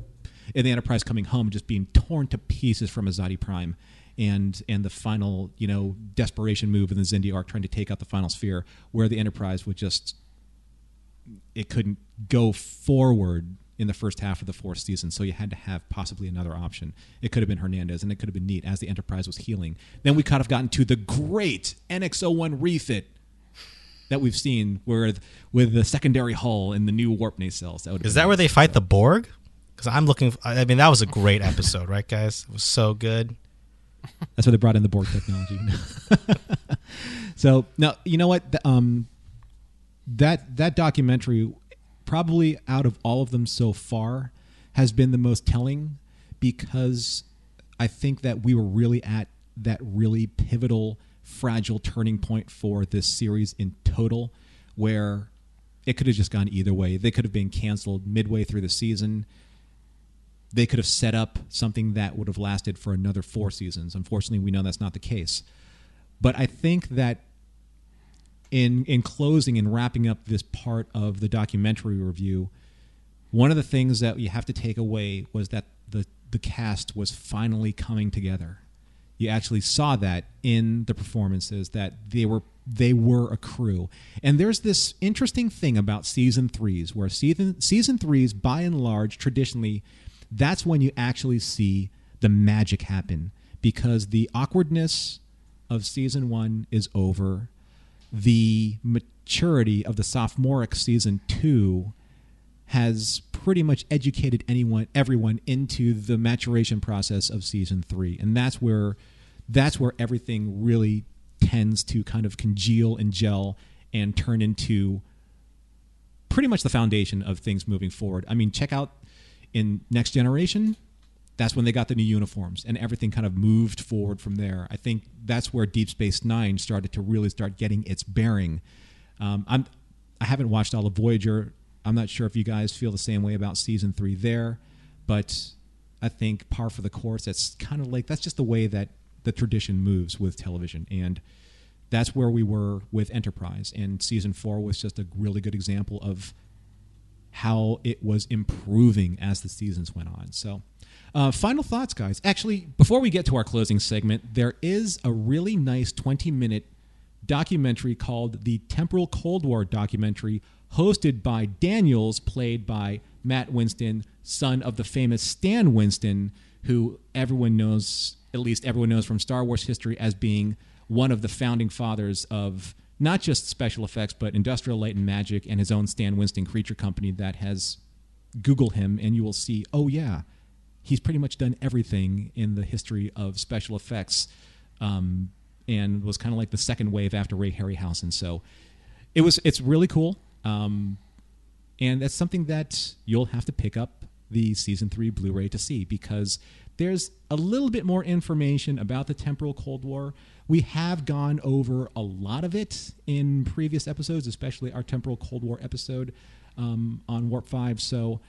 in the Enterprise coming home, just being torn to pieces from Azati Prime, and and the final you know desperation move in the Xindi arc, trying to take out the final sphere, where the Enterprise would just it couldn't go forward in the first half of the fourth season, so you had to have possibly another option. It could have been Hernandez, and it could have been neat as the Enterprise was healing. Then we could have gotten to the great NX-01 refit that we've seen with with the secondary hull and the new warp nacelles. That would Is that where they fight the Borg? Because I'm looking. I mean, that was a great episode, right, guys? It was so good. That's why they brought in the Borg technology. so now you know what The- um, that that documentary probably out of all of them so far has been the most telling because I think that we were really at that really pivotal, fragile turning point for this series in total, where it could have just gone either way. They could have been canceled midway through the season they could have set up something that would have lasted for another four seasons. Unfortunately, we know that's not the case. But I think that in in closing and wrapping up this part of the documentary review, one of the things that you have to take away was that the the cast was finally coming together. You actually saw that in the performances that they were they were a crew. And there's this interesting thing about season 3s where season season 3s by and large traditionally that's when you actually see the magic happen because the awkwardness of season 1 is over. The maturity of the sophomoric season 2 has pretty much educated anyone everyone into the maturation process of season 3 and that's where that's where everything really tends to kind of congeal and gel and turn into pretty much the foundation of things moving forward. I mean, check out in Next Generation, that's when they got the new uniforms and everything kind of moved forward from there. I think that's where Deep Space Nine started to really start getting its bearing. Um, I'm I haven't watched all of Voyager. I'm not sure if you guys feel the same way about season three there, but I think par for the course. That's kind of like that's just the way that the tradition moves with television, and that's where we were with Enterprise. And season four was just a really good example of how it was improving as the seasons went on. So, uh, final thoughts, guys. Actually, before we get to our closing segment, there is a really nice 20 minute documentary called the Temporal Cold War documentary, hosted by Daniels, played by Matt Winston, son of the famous Stan Winston, who everyone knows, at least everyone knows from Star Wars history, as being one of the founding fathers of not just special effects, but industrial light and magic, and his own Stan Winston Creature Company that has Google him, and you will see, oh yeah, he's pretty much done everything in the history of special effects, um, and was kind of like the second wave after Ray Harryhausen. So it was it's really cool, um, and that's something that you'll have to pick up the season three Blu-ray to see because there's a little bit more information about the temporal Cold War. We have gone over a lot of it in previous episodes, especially our temporal Cold War episode um, on Warp Five. So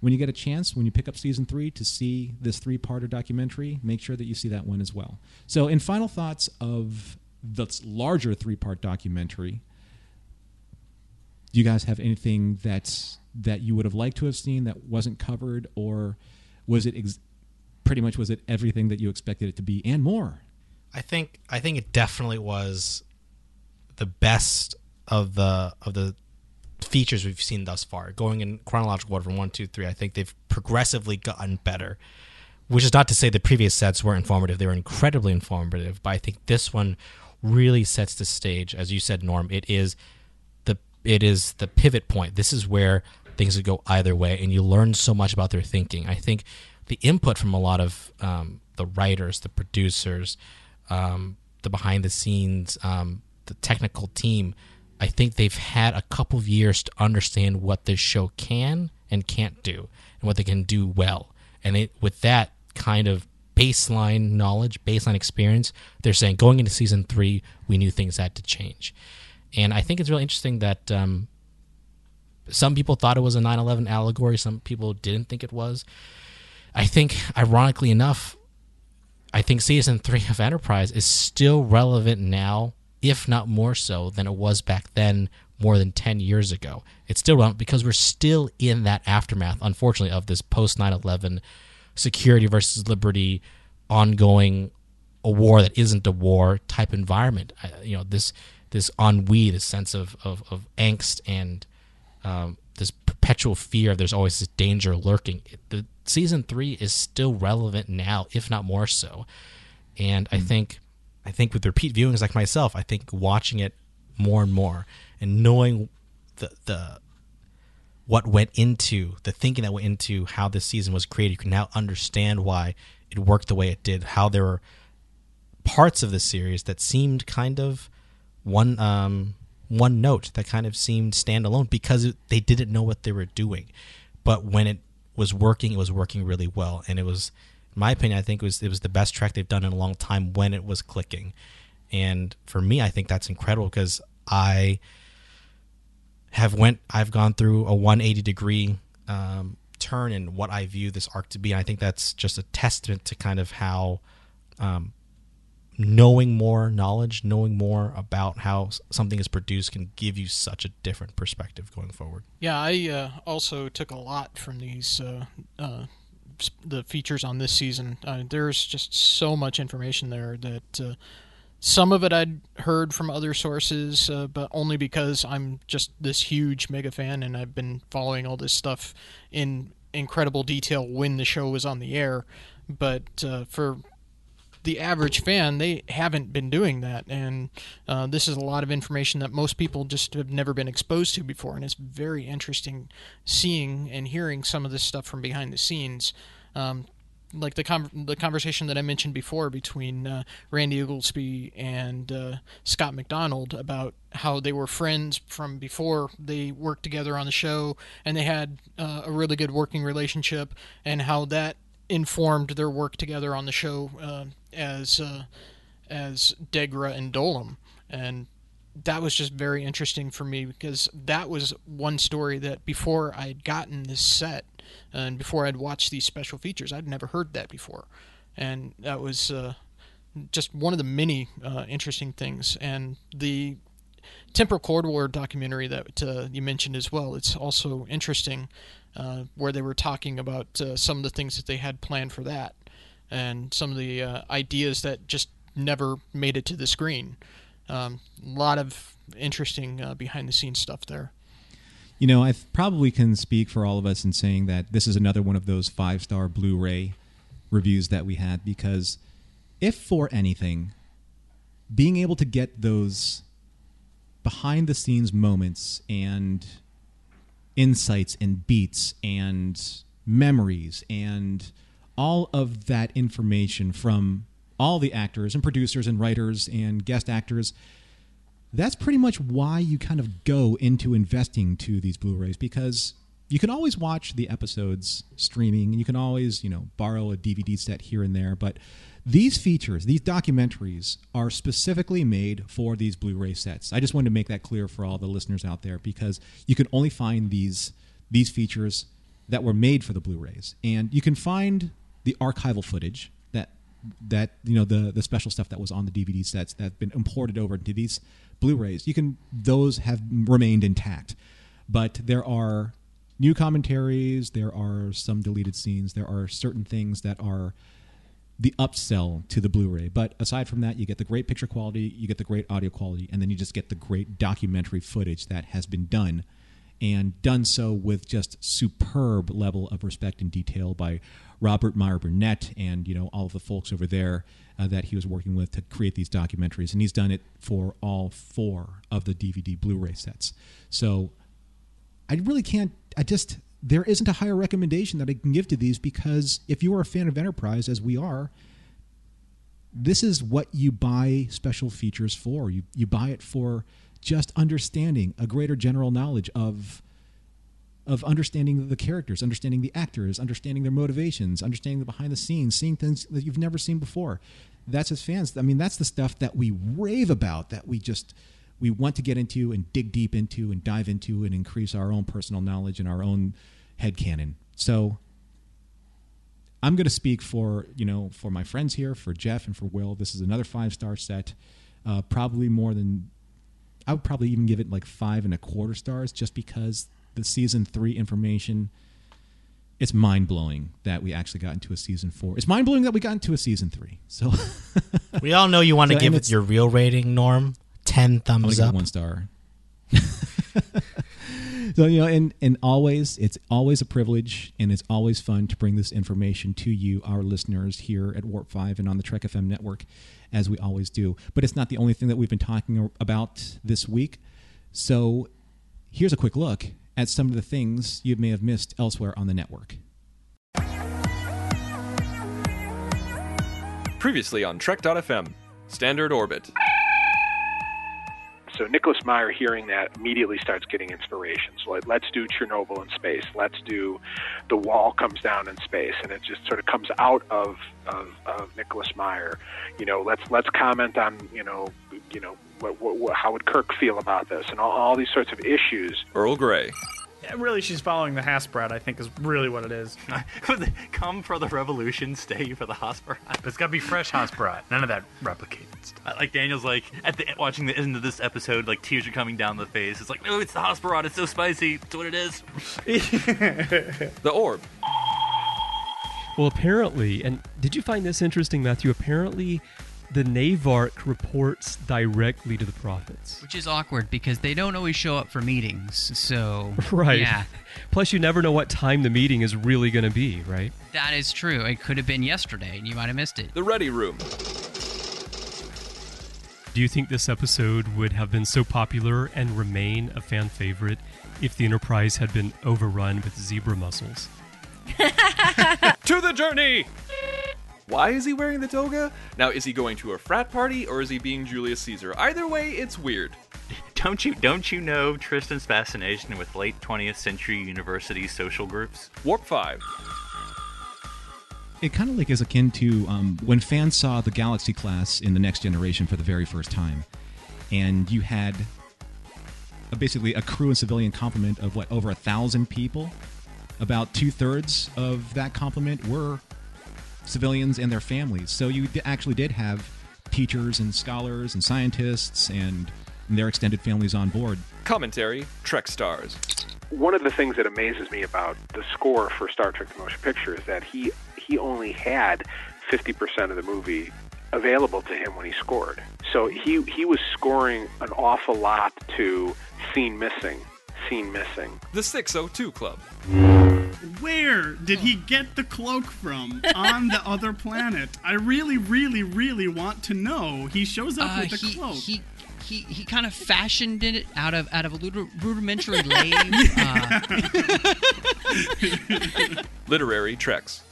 when you get a chance, when you pick up season three to see this three-parter documentary, make sure that you see that one as well. So, in final thoughts of the larger three-part documentary, do you guys have anything that that you would have liked to have seen that wasn't covered, or was it ex- pretty much was it everything that you expected it to be and more? I think I think it definitely was the best of the of the features we've seen thus far. Going in chronological order from one, two, three, I think they've progressively gotten better. Which is not to say the previous sets were informative; they were incredibly informative. But I think this one really sets the stage, as you said, Norm. It is the it is the pivot point. This is where things could go either way, and you learn so much about their thinking. I think the input from a lot of um, the writers, the producers, um, the behind the scenes, um, the technical team. I think they've had a couple of years to understand what this show can and can't do, and what they can do well. And it, with that kind of baseline knowledge, baseline experience, they're saying going into season three, we knew things had to change. And I think it's really interesting that um, some people thought it was a 9 11 allegory, some people didn't think it was. I think, ironically enough, I think season three of Enterprise is still relevant now, if not more so than it was back then, more than 10 years ago. It's still relevant because we're still in that aftermath, unfortunately, of this post 9 11 security versus liberty, ongoing a war that isn't a war type environment. I, you know, this this ennui, this sense of, of, of angst and um, this perpetual fear of there's always this danger lurking. The season three is still relevant now, if not more so. And I think, I think with repeat viewings like myself, I think watching it more and more, and knowing the the what went into the thinking that went into how this season was created, you can now understand why it worked the way it did. How there were parts of the series that seemed kind of one um, one note that kind of seemed standalone because they didn't know what they were doing. But when it was working, it was working really well, and it was, in my opinion, I think it was it was the best track they've done in a long time when it was clicking. And for me, I think that's incredible because I have went I've gone through a 180 degree um, turn in what I view this arc to be. And I think that's just a testament to kind of how um, knowing more knowledge, knowing more about how something is produced can give you such a different perspective going forward. Yeah, I uh, also took a lot from these uh, uh, the features on this season. Uh, there's just so much information there that uh, some of it I'd heard from other sources, uh, but only because I'm just this huge mega fan and I've been following all this stuff in incredible detail when the show was on the air. But for the average fan, they haven't been doing that, and uh, this is a lot of information that most people just have never been exposed to before, and it's very interesting seeing and hearing some of this stuff from behind the scenes. Um, like the the conversation that I mentioned before between uh, Randy Oglesby and uh, Scott MacDonald about how they were friends from before they worked together on the show, and they had uh, a really good working relationship, and how that informed their work together on the show uh, as uh, as Degra and Dolim, and that was just very interesting for me because that was one story that before I had gotten this set and before I'd watched these special features, I'd never heard that before, and that was uh, just one of the many uh, interesting things. And the Temporal war documentary that uh, you mentioned as well, it's also interesting, uh, where they were talking about uh, some of the things that they had planned for that, and some of the uh, ideas that just never made it to the screen. Um, a lot of interesting behind the scenes stuff there. You know, I probably can speak for all of us in saying that this is another one of those five star Blu ray reviews that we had because, if for anything, being able to get those behind the scenes moments and insights and beats and memories and all of that information from all the actors and producers and writers and guest actors that's pretty much why you kind of go into investing to these Blu-rays because you can always watch the episodes streaming. And you can always, you know, borrow a DVD set here and there, but these features, these documentaries are specifically made for these Blu-ray sets. I just wanted to make that clear for all the listeners out there because you can only find these these features that were made for the Blu-rays. And you can find the archival footage that that you know the the special stuff that was on the DVD sets that have been imported over to these Blu-rays. You can those have remained intact, but there are new commentaries. There are some deleted scenes. There are certain things that are the upsell to the Blu-ray. But aside from that, you get the great picture quality, you get the great audio quality, and then you just get the great documentary footage that has been done and done so with just superb level of respect and detail by Robert Meyer Burnett and you know all of the folks over there uh, that he was working with to create these documentaries, and he's done it for all four of the DVD Blu-ray sets. So I really can't. I just there isn't a higher recommendation that I can give to these because if you are a fan of Enterprise, as we are, this is what you buy special features for. You you buy it for just understanding a greater general knowledge of of understanding the characters, understanding the actors, understanding their motivations, understanding the behind the scenes, seeing things that you've never seen before that's as fans. I mean, that's the stuff that we rave about, that we just we want to get into and dig deep into and dive into and increase our own personal knowledge and our own head canon. So I'm going to speak for you know for my friends here, for Jeff and for Will. This is another five star set, uh, probably more than I would probably even give it like five and a quarter stars, just because the season three information it's mind blowing that we actually got into a season four. It's mind blowing that we got into a season three. So we all know you want to So, give it your real rating, Norm. Ten I'm gonna thumbs it up. one star. so you know, and and always it's always a privilege, and it's always fun to bring this information to you, our listeners here at Warp Five and on the Trek FM network, as we always do. But it's not the only thing that we've been talking about this week. So here's a quick look at some of the things you may have missed elsewhere on the network. Previously on Trek.fm, Standard Orbit. So Nicholas Meyer, hearing that, immediately starts getting inspiration. So like, let's do Chernobyl in space. Let's do the wall comes down in space, and it just sort of comes out of of, of Nicholas Meyer. You know, let's let's comment on you know you know what, what, how would Kirk feel about this, and all, all these sorts of issues. Earl Grey. Yeah, really, she's following the hasperat. I think is really what it is. Come for the revolution, stay for the hasperat. But it's got to be fresh hasperat. None of that replicated stuff. Like Daniel's like at the watching the end of this episode, like tears are coming down the face. It's like, no, it's the hasperat. It's so spicy. It's what it is. the orb. Well, apparently, and did you find this interesting, Matthew? Apparently, the Navark reports directly to the prophets. Which is awkward because they don't always show up for meetings. So Right. yeah, Plus, you never know what time the meeting is really going to be, right? that is true. It could have been yesterday, and you might have missed it. The Ready Room. Do you think this episode would have been so popular and remain a fan favorite if the Enterprise had been overrun with zebra mussels? to the journey! Why is he wearing the toga? Now, is he going to a frat party or is he being Julius Caesar? Either way, it's weird. Don't you don't you know Tristan's fascination with late 20th century university social groups? Warp 5. It kind of like is akin to um, when fans saw the Galaxy class in the Next Generation for the very first time, and you had a, basically a crew and civilian complement of what over a thousand people. About two thirds of that complement were civilians and their families. So you actually did have teachers and scholars and scientists and their extended families on board. Commentary Trek Stars. One of the things that amazes me about the score for Star Trek: The Motion Picture is that he he only had 50% of the movie available to him when he scored. So he he was scoring an awful lot to scene missing, scene missing. The 602 Club. Where did he get the cloak from on the other planet? I really, really, really want to know. He shows up Uh, with the he, cloak. he he he kind of fashioned it out of out of a rudimentary lathe. Uh, Literary Treks.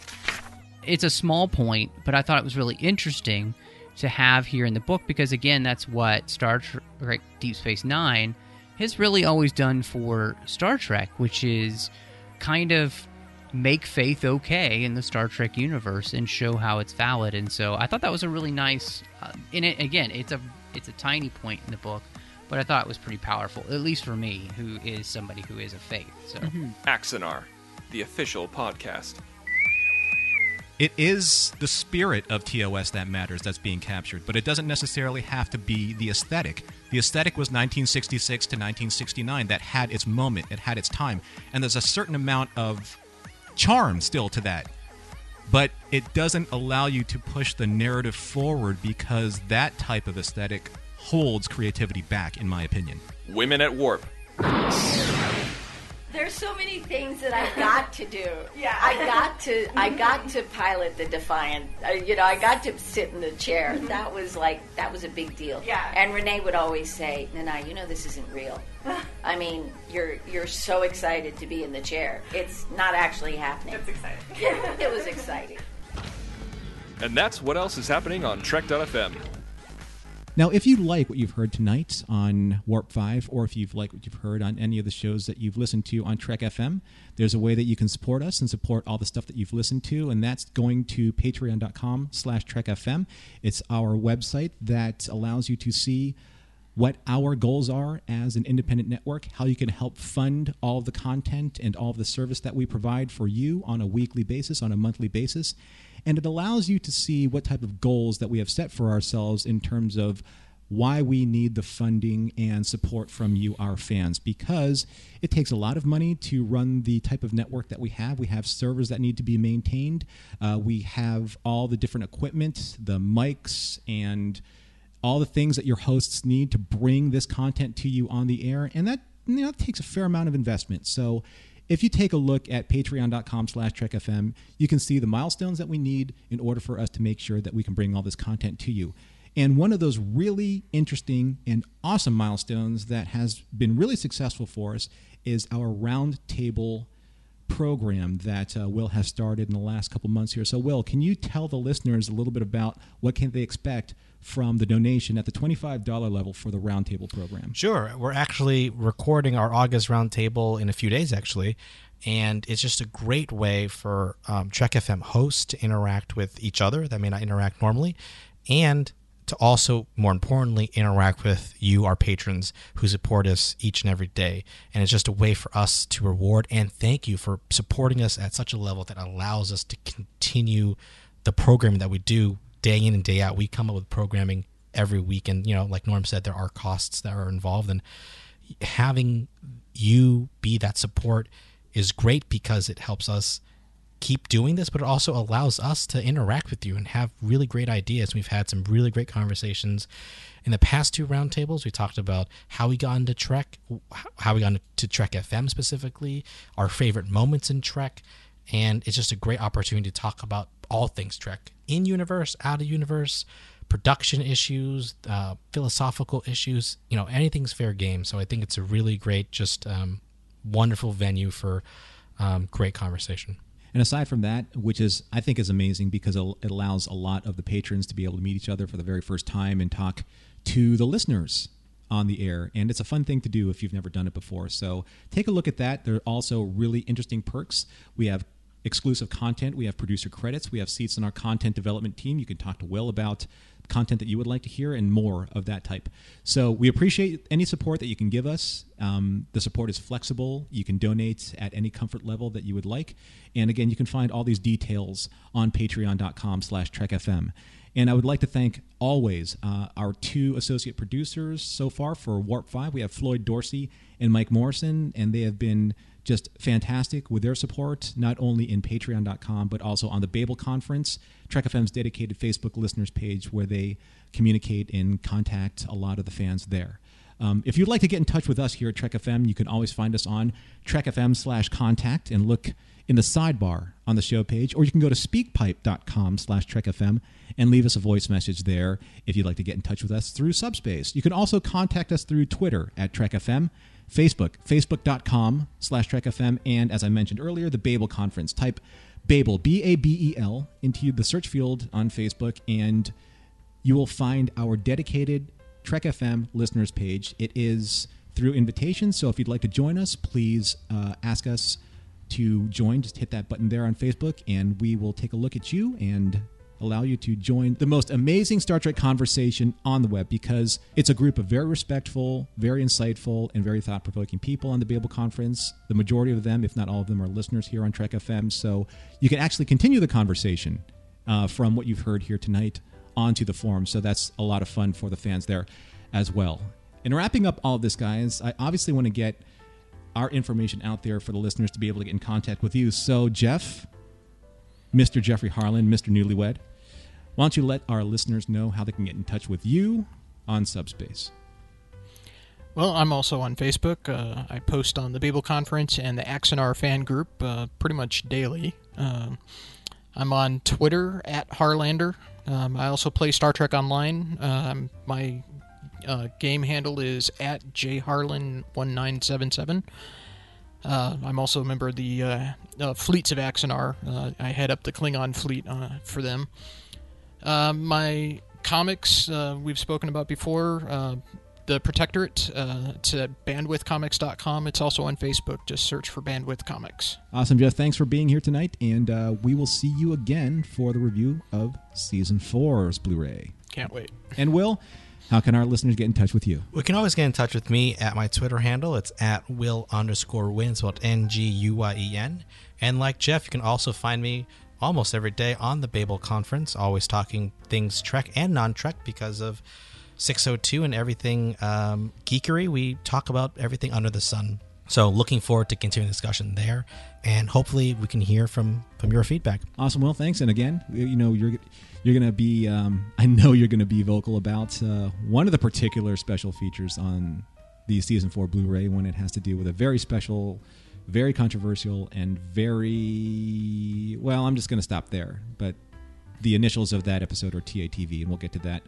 it's a small point, but I thought it was really interesting to have here in the book because, again, that's what Star Trek Deep Space Nine has really always done for Star Trek, which is kind of make faith okay in the Star Trek universe and show how it's valid. And so I thought that was a really nice. Uh, in it again, it's a it's a tiny point in the book, but I thought it was pretty powerful, at least for me, who is somebody who is a faith. So. Axanar, the official podcast. It is the spirit of TOS that matters that's being captured, but it doesn't necessarily have to be the aesthetic. The aesthetic was 1966 to 1969. That had its moment, it had its time. And there's a certain amount of charm still to that. But it doesn't allow you to push the narrative forward because that type of aesthetic holds creativity back, in my opinion. Women at Warp. There's so many things that I got to do. Yeah, I got to. I got to pilot the Defiant. Uh, you know, I got to sit in the chair. That was like that was a big deal. Yeah. And Renee would always say, "Nana, you know this isn't real. I mean, you're you're so excited to be in the chair. It's not actually happening. It's exciting. Yeah, it was exciting. And that's what else is happening on Trek.fm. Now, if you like what you've heard tonight on Warp 5, or if you've liked what you've heard on any of the shows that you've listened to on Trek FM, there's a way that you can support us and support all the stuff that you've listened to, and that's going to patreon.com slash trekfm. It's our website that allows you to see what our goals are as an independent network, how you can help fund all of the content and all of the service that we provide for you on a weekly basis, on a monthly basis. And it allows you to see what type of goals that we have set for ourselves in terms of why we need the funding and support from you, our fans, because it takes a lot of money to run the type of network that we have. We have servers that need to be maintained, uh, we have all the different equipment, the mics, and all the things that your hosts need to bring this content to you on the air. And that you know, takes a fair amount of investment. So if you take a look at patreon.com slash trekfm, you can see the milestones that we need in order for us to make sure that we can bring all this content to you. And one of those really interesting and awesome milestones that has been really successful for us is our roundtable program that uh, Will has started in the last couple months here. So, Will, can you tell the listeners a little bit about what can they expect from the donation at the $25 level for the roundtable program? Sure. We're actually recording our August roundtable in a few days, actually. And it's just a great way for um, Trek FM hosts to interact with each other that may not interact normally and to also, more importantly, interact with you, our patrons, who support us each and every day. And it's just a way for us to reward and thank you for supporting us at such a level that allows us to continue the programming that we do day in and day out. We come up with programming every week. And, you know, like Norm said, there are costs that are involved. And having you be that support is great because it helps us keep doing this, but it also allows us to interact with you and have really great ideas. We've had some really great conversations in the past two roundtables. We talked about how we got into Trek, how we got into Trek FM specifically, our favorite moments in Trek, and it's just a great opportunity to talk about all things Trek in universe, out of universe, production issues, uh, philosophical issues. You know, anything's fair game. So I think it's a really great, just um, wonderful venue for um, great conversation. And aside from that, which is I think is amazing because it allows a lot of the patrons to be able to meet each other for the very first time and talk to the listeners on the air. And it's a fun thing to do if you've never done it before. So take a look at that. There are also really interesting perks. We have exclusive content. We have producer credits. We have seats in our content development team. You can talk to Will about content that you would like to hear and more of that type. So we appreciate any support that you can give us. Um, the support is flexible. You can donate at any comfort level that you would like. And again, you can find all these details on patreon.com slash trekfm. And I would like to thank always uh, our two associate producers so far for Warp 5. We have Floyd Dorsey and Mike Morrison, and they have been just fantastic with their support, not only in patreon.com, but also on the Babel Conference, Trek FM's dedicated Facebook listeners page where they communicate and contact a lot of the fans there. Um, if you'd like to get in touch with us here at Trek FM, you can always find us on Trek FM slash contact and look in the sidebar on the show page, or you can go to speakpipe.com slash trekfm and leave us a voice message there if you'd like to get in touch with us through Subspace. You can also contact us through Twitter at trekfm. Facebook, facebook.com slash trekfm, and as I mentioned earlier, the Babel Conference. Type Babel, B A B E L, into the search field on Facebook, and you will find our dedicated Trek FM listeners page. It is through invitation, so if you'd like to join us, please uh, ask us to join. Just hit that button there on Facebook, and we will take a look at you and allow you to join the most amazing Star Trek conversation on the web because it's a group of very respectful, very insightful, and very thought provoking people on the Babel Conference. The majority of them, if not all of them, are listeners here on Trek FM. So you can actually continue the conversation uh, from what you've heard here tonight onto the forum. So that's a lot of fun for the fans there as well. And wrapping up all of this, guys, I obviously want to get our information out there for the listeners to be able to get in contact with you. So, Jeff, Mr. Jeffrey Harlan, Mr. Newlywed, why don't you let our listeners know how they can get in touch with you on Subspace? Well, I'm also on Facebook. Uh, I post on the Babel Conference and the Axanar fan group uh, pretty much daily. Um, I'm on Twitter at Harlander. Um, I also play Star Trek Online. Um, my uh, game handle is at jharlan1977. Uh, I'm also a member of the uh, uh, Fleets of Axanar. Uh, I head up the Klingon fleet uh, for them. Uh, my comics uh, we've spoken about before. Uh, the Protectorate. Uh, it's at bandwidthcomics.com. It's also on Facebook. Just search for Bandwidth Comics. Awesome, Jeff. Thanks for being here tonight, and uh, we will see you again for the review of Season 4's Blu-ray. Can't wait. And Will, how can our listeners get in touch with you? We can always get in touch with me at my Twitter handle. It's at will underscore Nguyen, spelled N G U Y E N. And like Jeff, you can also find me almost every day on the Babel Conference, always talking things Trek and non Trek because of 602 and everything um, geekery. We talk about everything under the sun. So looking forward to continuing the discussion there, and hopefully we can hear from from your feedback. Awesome. Well, thanks. And again, you know you're you're going to be. Um, I know you're going to be vocal about uh, one of the particular special features on the season four Blu-ray when it has to do with a very special, very controversial, and very well. I'm just going to stop there. But the initials of that episode are TATV, and we'll get to that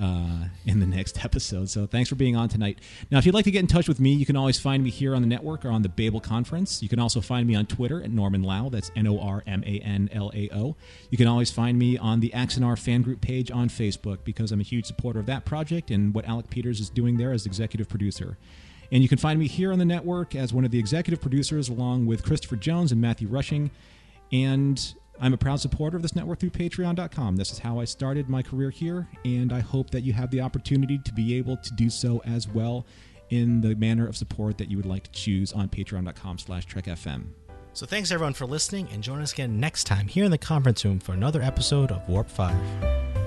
uh, in the next episode. So thanks for being on tonight. Now, if you'd like to get in touch with me, you can always find me here on the network or on the Babel Conference. You can also find me on Twitter at Norman Lao. That's N O R M A N L A O. You can always find me on the Axanar fan group page on Facebook because I'm a huge supporter of that project and what Alec Peters is doing there as executive producer. And you can find me here on the network as one of the executive producers, along with Christopher Jones and Matthew Rushing. And I'm a proud supporter of this network through patreon.com. This is how I started my career here, and I hope that you have the opportunity to be able to do so as well in the manner of support that you would like to choose on patreon.com slash trekfm. So thanks everyone for listening, and join us again next time here in the conference room for another episode of Warp 5.